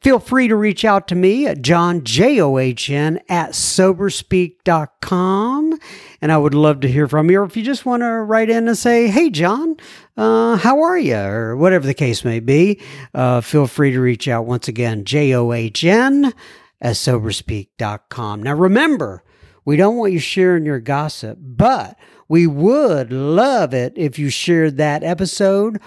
feel free to reach out to me at John, J O H N, at soberspeak.com. And I would love to hear from you. Or if you just want to write in and say, hey, John, uh, how are you? Or whatever the case may be, uh, feel free to reach out once again, J O H N, at soberspeak.com. Now, remember, we don't want you sharing your gossip, but we would love it if you shared that episode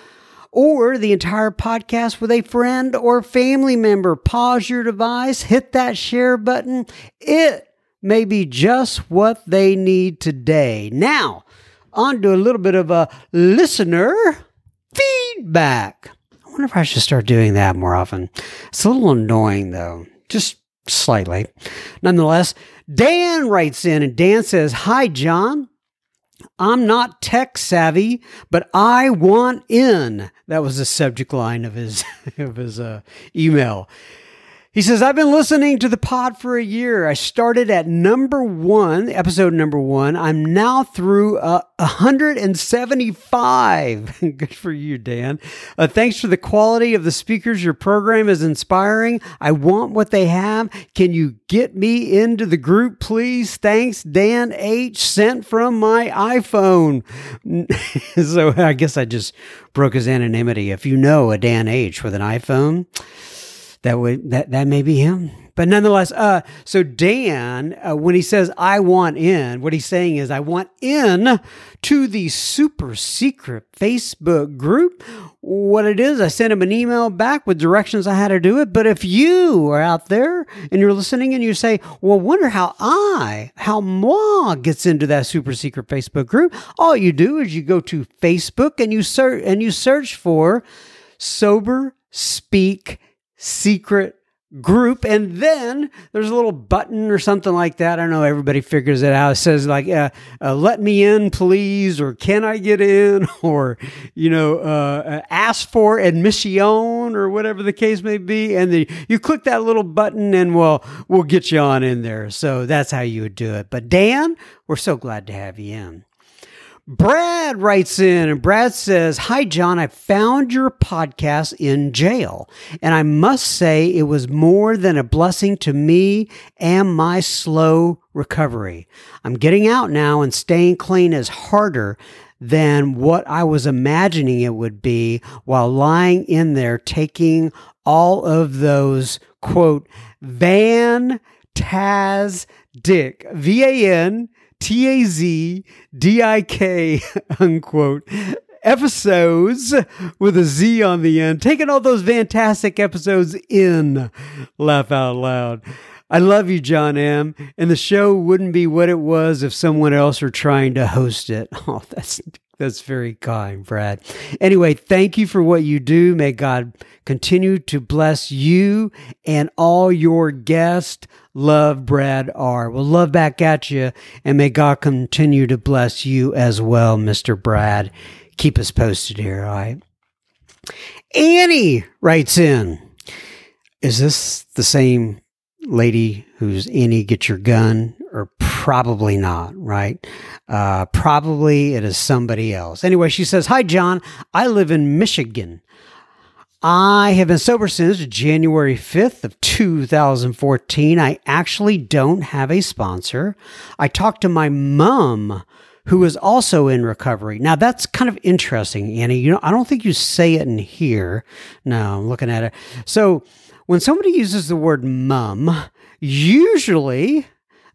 or the entire podcast with a friend or family member. Pause your device, hit that share button. It may be just what they need today. Now, on to a little bit of a listener feedback. I wonder if I should start doing that more often. It's a little annoying though, just slightly. Nonetheless, Dan writes in and Dan says, Hi, John. I'm not tech savvy, but I want in. That was the subject line of his <laughs> of his uh, email. He says, I've been listening to the pod for a year. I started at number one, episode number one. I'm now through uh, 175. <laughs> Good for you, Dan. Uh, thanks for the quality of the speakers. Your program is inspiring. I want what they have. Can you get me into the group, please? Thanks, Dan H. Sent from my iPhone. <laughs> so I guess I just broke his anonymity. If you know a Dan H with an iPhone, that would that that may be him. But nonetheless, uh, so Dan, uh, when he says "I want in," what he's saying is, "I want in to the super secret Facebook group." What it is, I sent him an email back with directions on how to do it. But if you are out there and you're listening and you say, "Well, wonder how I, how moi gets into that super secret Facebook group," all you do is you go to Facebook and you search and you search for "Sober Speak." Secret group. And then there's a little button or something like that. I don't know. Everybody figures it out. It says like uh, uh, let me in please or can i get in? <laughs> or you know uh, uh, ask for admission or whatever the case may be. And then you click that little button and we'll we'll get you on in there. So that's how you would do it. But dan we're so glad to have you in Brad writes in and Brad says, Hi, John. I found your podcast in jail, and I must say it was more than a blessing to me and my slow recovery. I'm getting out now, and staying clean is harder than what I was imagining it would be while lying in there taking all of those, quote, Van Taz Dick, V A N T A Z D I K, <laughs> unquote, episodes with a Z on the end, taking all those fantastic episodes in. Laugh out loud. I love you, John M. And the show wouldn't be what it was if someone else were trying to host it. <laughs> Oh, that's that's very kind, Brad. Anyway, thank you for what you do. May God continue to bless you and all your guests. Love, Brad R. Well, love back at you, and may God continue to bless you as well, Mr. Brad. Keep us posted here, all right? Annie writes in Is this the same lady who's Annie Get Your Gun? Or probably not, right? Uh, probably it is somebody else. Anyway, she says, Hi, John. I live in Michigan. I have been sober since January 5th of 2014. I actually don't have a sponsor. I talked to my mom who is also in recovery. Now that's kind of interesting, Annie. You know, I don't think you say it in here. No, I'm looking at it. So when somebody uses the word mum, usually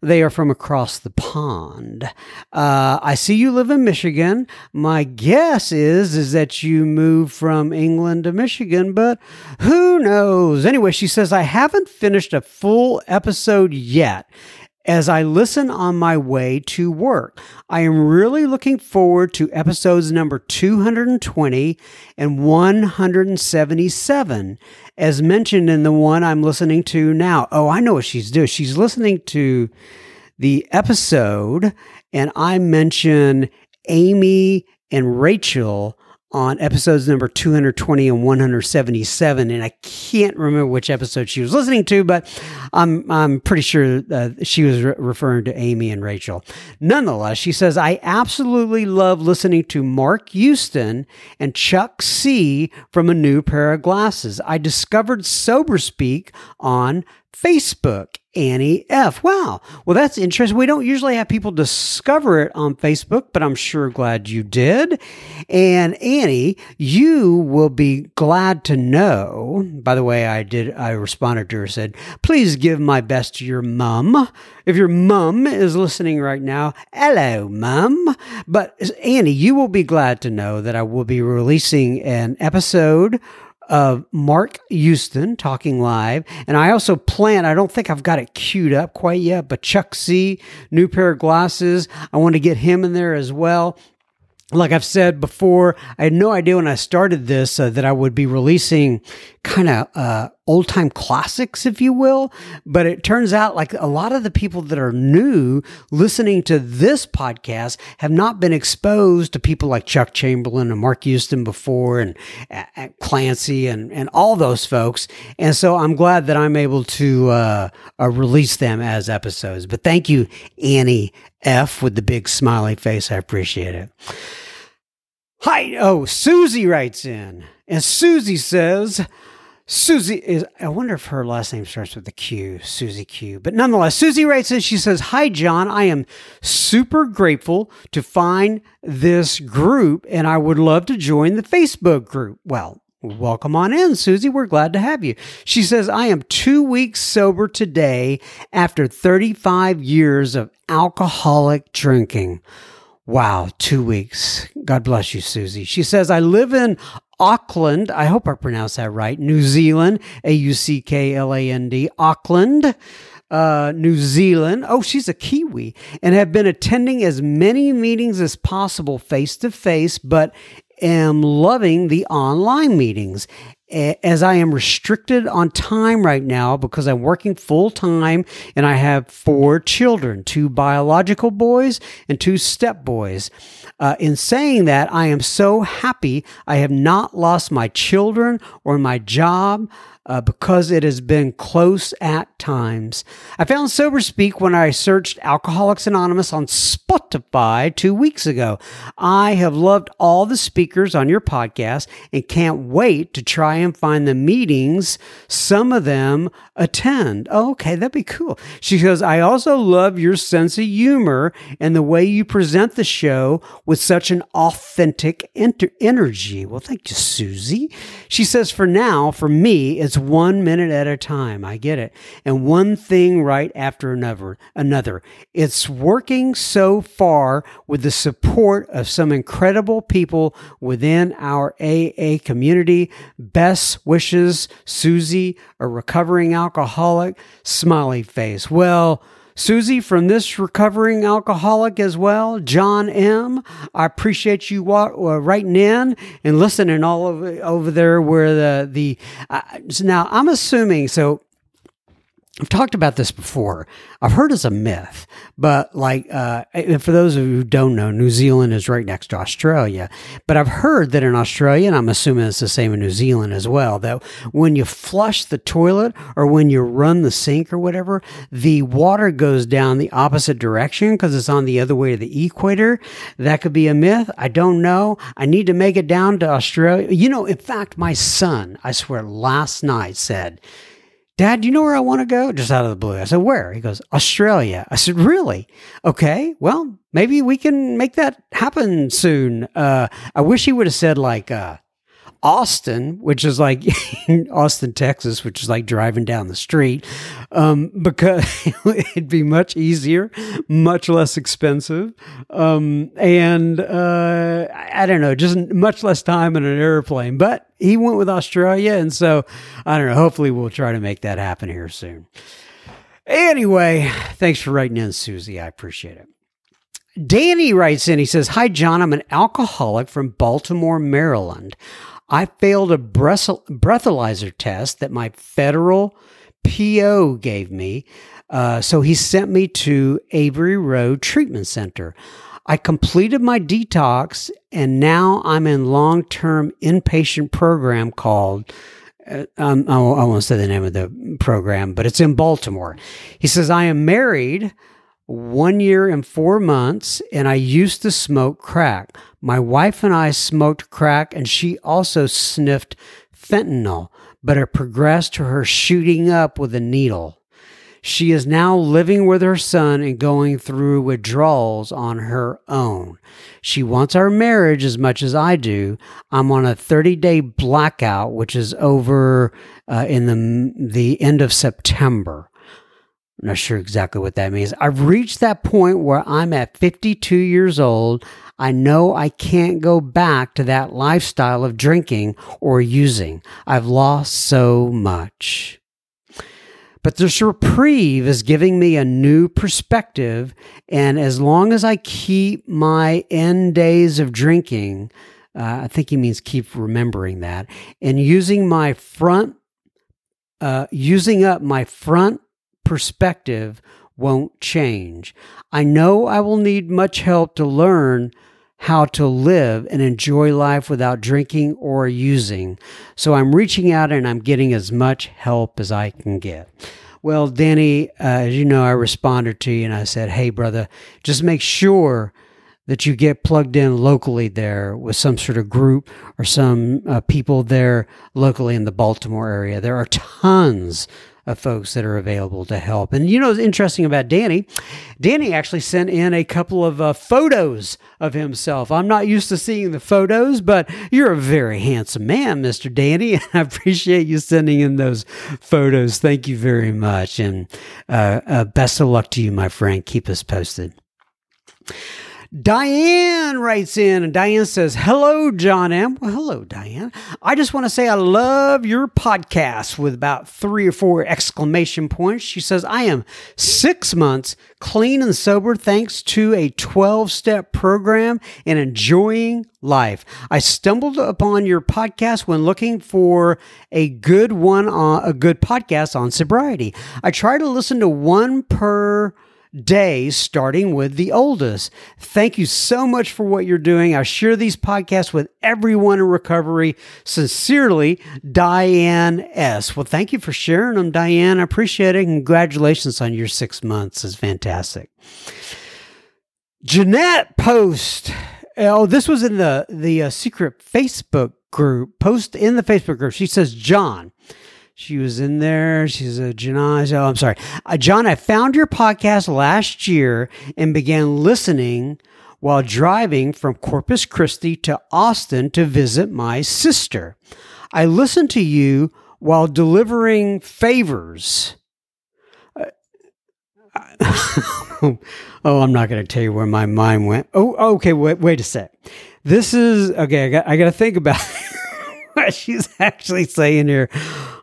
they are from across the pond. Uh, I see you live in Michigan. My guess is is that you moved from England to Michigan, but who knows? Anyway, she says I haven't finished a full episode yet as I listen on my way to work. I am really looking forward to episodes number 220 and 177, as mentioned in the one I'm listening to now. Oh, I know what she's doing. She's listening to the episode, and I mention Amy and Rachel on episodes number 220 and 177 and I can't remember which episode she was listening to but I'm I'm pretty sure uh, she was re- referring to Amy and Rachel. Nonetheless, she says I absolutely love listening to Mark Houston and Chuck C from a new pair of glasses. I discovered Sober Speak on Facebook Annie F. Wow. Well, that's interesting. We don't usually have people discover it on Facebook, but I'm sure glad you did. And Annie, you will be glad to know. By the way, I did, I responded to her, said, please give my best to your mum. If your mum is listening right now, hello, mum. But Annie, you will be glad to know that I will be releasing an episode of Mark Houston talking live. And I also plan, I don't think I've got it queued up quite yet, but Chuck C, new pair of glasses. I want to get him in there as well. Like I've said before, I had no idea when I started this uh, that I would be releasing kind of uh, old time classics, if you will. But it turns out like a lot of the people that are new listening to this podcast have not been exposed to people like Chuck Chamberlain and Mark Houston before and uh, Clancy and, and all those folks. And so I'm glad that I'm able to uh, uh, release them as episodes. But thank you, Annie F with the big smiley face. I appreciate it. Hi. Oh, Susie writes in. And Susie says, Susie is, I wonder if her last name starts with a Q, Susie Q. But nonetheless, Susie writes in, she says, Hi, John. I am super grateful to find this group and I would love to join the Facebook group. Well, Welcome on in, Susie. We're glad to have you. She says, I am two weeks sober today after 35 years of alcoholic drinking. Wow, two weeks. God bless you, Susie. She says, I live in Auckland. I hope I pronounced that right. New Zealand, A U C K L A N D, Auckland. Uh, New Zealand. Oh, she's a Kiwi and have been attending as many meetings as possible face to face, but am loving the online meetings as I am restricted on time right now because I'm working full time and I have four children two biological boys and two step boys. Uh, in saying that, I am so happy I have not lost my children or my job uh, because it has been close at times. I found Sober Speak when I searched Alcoholics Anonymous on Spotify two weeks ago. I have loved all the speakers on your podcast and can't wait to try and find the meetings some of them attend. Oh, okay, that'd be cool. She goes, I also love your sense of humor and the way you present the show with such an authentic enter- energy. Well, thank you, Susie. She says, for now, for me, it's it's one minute at a time. I get it. And one thing right after another. Another. It's working so far with the support of some incredible people within our AA community. Best wishes, Susie, a recovering alcoholic, smiley face. Well, Susie from this recovering alcoholic as well, John M. I appreciate you uh, writing in and listening all over, over there where the the uh, now I'm assuming so I've talked about this before. I've heard it's a myth, but like, uh, for those of you who don't know, New Zealand is right next to Australia. But I've heard that in Australia, and I'm assuming it's the same in New Zealand as well, that when you flush the toilet or when you run the sink or whatever, the water goes down the opposite direction because it's on the other way to the equator. That could be a myth. I don't know. I need to make it down to Australia. You know, in fact, my son, I swear, last night said, Dad, do you know where I want to go? Just out of the blue. I said, Where? He goes, Australia. I said, Really? Okay. Well, maybe we can make that happen soon. Uh, I wish he would have said, like, uh, Austin, which is like <laughs> Austin, Texas, which is like driving down the street, um, because <laughs> it'd be much easier, much less expensive, um, and uh, I don't know, just much less time in an airplane. But he went with Australia, and so I don't know. Hopefully, we'll try to make that happen here soon. Anyway, thanks for writing in, Susie. I appreciate it. Danny writes in, he says, Hi, John. I'm an alcoholic from Baltimore, Maryland. I failed a breathalyzer test that my federal PO gave me. Uh, so he sent me to Avery Road Treatment Center. I completed my detox and now I'm in long term inpatient program called. Uh, um, I won't say the name of the program, but it's in Baltimore. He says, I am married one year and four months, and I used to smoke crack. My wife and I smoked crack, and she also sniffed fentanyl, but it progressed to her shooting up with a needle. She is now living with her son and going through withdrawals on her own. She wants our marriage as much as I do. I'm on a 30 day blackout, which is over uh, in the, the end of September. I'm not sure exactly what that means. I've reached that point where I'm at 52 years old. I know I can't go back to that lifestyle of drinking or using. I've lost so much. But this reprieve is giving me a new perspective. And as long as I keep my end days of drinking, uh, I think he means keep remembering that, and using my front uh, using up my front perspective won't change. I know I will need much help to learn how to live and enjoy life without drinking or using. So I'm reaching out and I'm getting as much help as I can get. Well, Danny, uh, as you know, I responded to you and I said, hey, brother, just make sure that you get plugged in locally there with some sort of group or some uh, people there locally in the Baltimore area. There are tons of folks that are available to help. And you know, what's interesting about Danny, Danny actually sent in a couple of uh, photos of himself. I'm not used to seeing the photos, but you're a very handsome man, Mr. Danny. <laughs> And I appreciate you sending in those photos. Thank you very much. And uh, uh, best of luck to you, my friend. Keep us posted. Diane writes in, and Diane says, Hello, John M. Well, hello, Diane. I just want to say I love your podcast with about three or four exclamation points. She says, I am six months clean and sober thanks to a 12 step program and enjoying life. I stumbled upon your podcast when looking for a good one on a good podcast on sobriety. I try to listen to one per days, starting with the oldest. Thank you so much for what you're doing. I share these podcasts with everyone in recovery. Sincerely, Diane S. Well, thank you for sharing them, Diane. I appreciate it. Congratulations on your six months. It's fantastic. Jeanette Post. Oh, this was in the the uh, secret Facebook group. Post in the Facebook group. She says, John. She was in there. She's a Janai. Oh, I'm sorry. Uh, John, I found your podcast last year and began listening while driving from Corpus Christi to Austin to visit my sister. I listened to you while delivering favors. Uh, <laughs> oh, I'm not going to tell you where my mind went. Oh, okay. Wait, wait a sec. This is okay. I got, I got to think about <laughs> what she's actually saying here.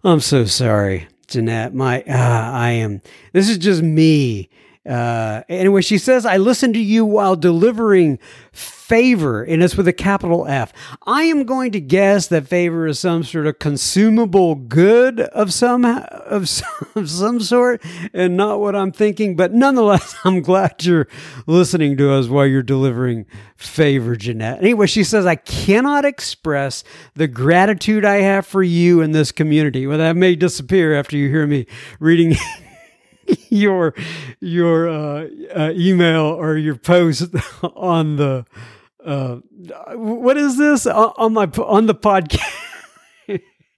I'm so sorry, Jeanette. My, uh, I am. This is just me. Uh, anyway, she says, I listen to you while delivering favor, and it's with a capital F. I am going to guess that favor is some sort of consumable good of some of some, <laughs> of some sort, and not what I'm thinking. But nonetheless, <laughs> I'm glad you're listening to us while you're delivering favor, Jeanette. Anyway, she says, I cannot express the gratitude I have for you in this community. Well, that may disappear after you hear me reading. <laughs> <laughs> your your uh, uh, email or your post <laughs> on the uh, what is this on my on the podcast?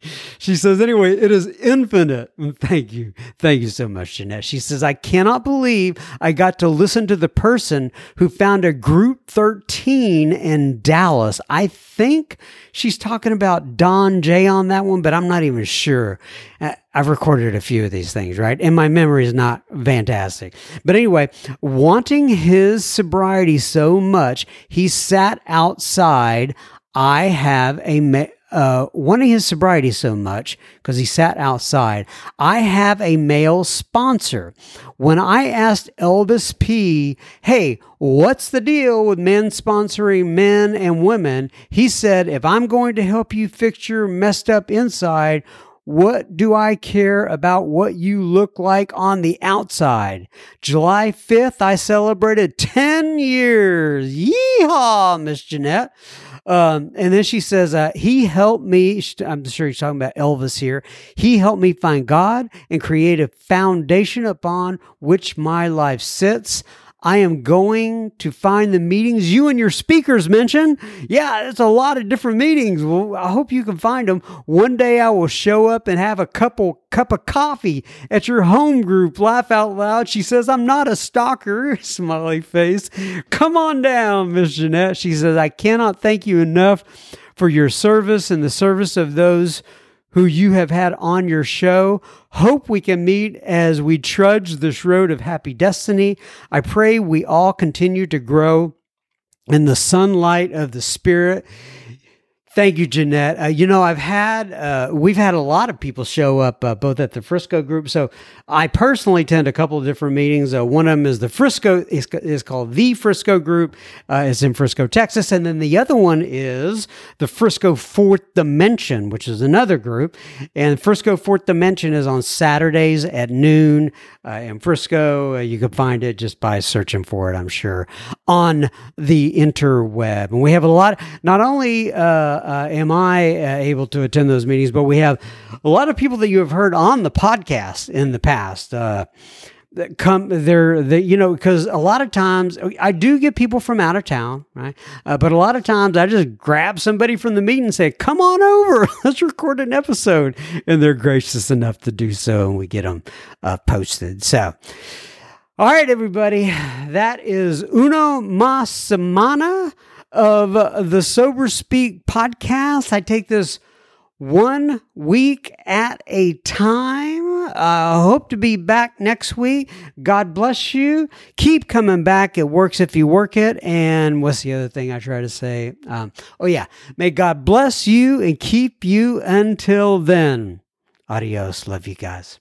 <laughs> she says, anyway, it is infinite. <laughs> Thank you. Thank you so much, Jeanette. She says, I cannot believe I got to listen to the person who found a group 13 in Dallas. I think she's talking about Don J on that one, but I'm not even sure. Uh, I've recorded a few of these things, right? And my memory is not fantastic. But anyway, wanting his sobriety so much, he sat outside. I have a, uh, wanting his sobriety so much because he sat outside. I have a male sponsor. When I asked Elvis P., hey, what's the deal with men sponsoring men and women? He said, if I'm going to help you fix your messed up inside, what do I care about what you look like on the outside? July 5th, I celebrated 10 years. Yeehaw, Miss Jeanette. Um, and then she says, uh, He helped me. I'm sure he's talking about Elvis here. He helped me find God and create a foundation upon which my life sits. I am going to find the meetings you and your speakers mention. Yeah, it's a lot of different meetings. Well, I hope you can find them. One day I will show up and have a couple cup of coffee at your home group. Laugh out loud. She says, I'm not a stalker. <laughs> Smiley face. Come on down, Miss Jeanette. She says, I cannot thank you enough for your service and the service of those who you have had on your show. Hope we can meet as we trudge this road of happy destiny. I pray we all continue to grow in the sunlight of the Spirit. Thank you, Jeanette. Uh, you know, I've had, uh, we've had a lot of people show up, uh, both at the Frisco group. So I personally attend a couple of different meetings. Uh, one of them is the Frisco, is, is called the Frisco group. Uh, it's in Frisco, Texas. And then the other one is the Frisco Fourth Dimension, which is another group. And Frisco Fourth Dimension is on Saturdays at noon uh, in Frisco. you can find it just by searching for it, I'm sure, on the interweb. And we have a lot, not only, uh, am I uh, able to attend those meetings, but we have a lot of people that you have heard on the podcast in the past. Uh, that come there that you know because a lot of times i do get people from out of town right? Uh, but a lot of times i just grab somebody from the meeting and say come on over <laughs> let's record an episode. And they're gracious enough to do so and we get them uh, posted. So all right everybody that is uno mas semana of the Sober Speak podcast. I take this one week at a time. I uh, hope to be back next week. God bless you. Keep coming back. It works if you work it. And what's the other thing I try to say? Um, oh, yeah. May God bless you and keep you until then. Adios. Love you guys.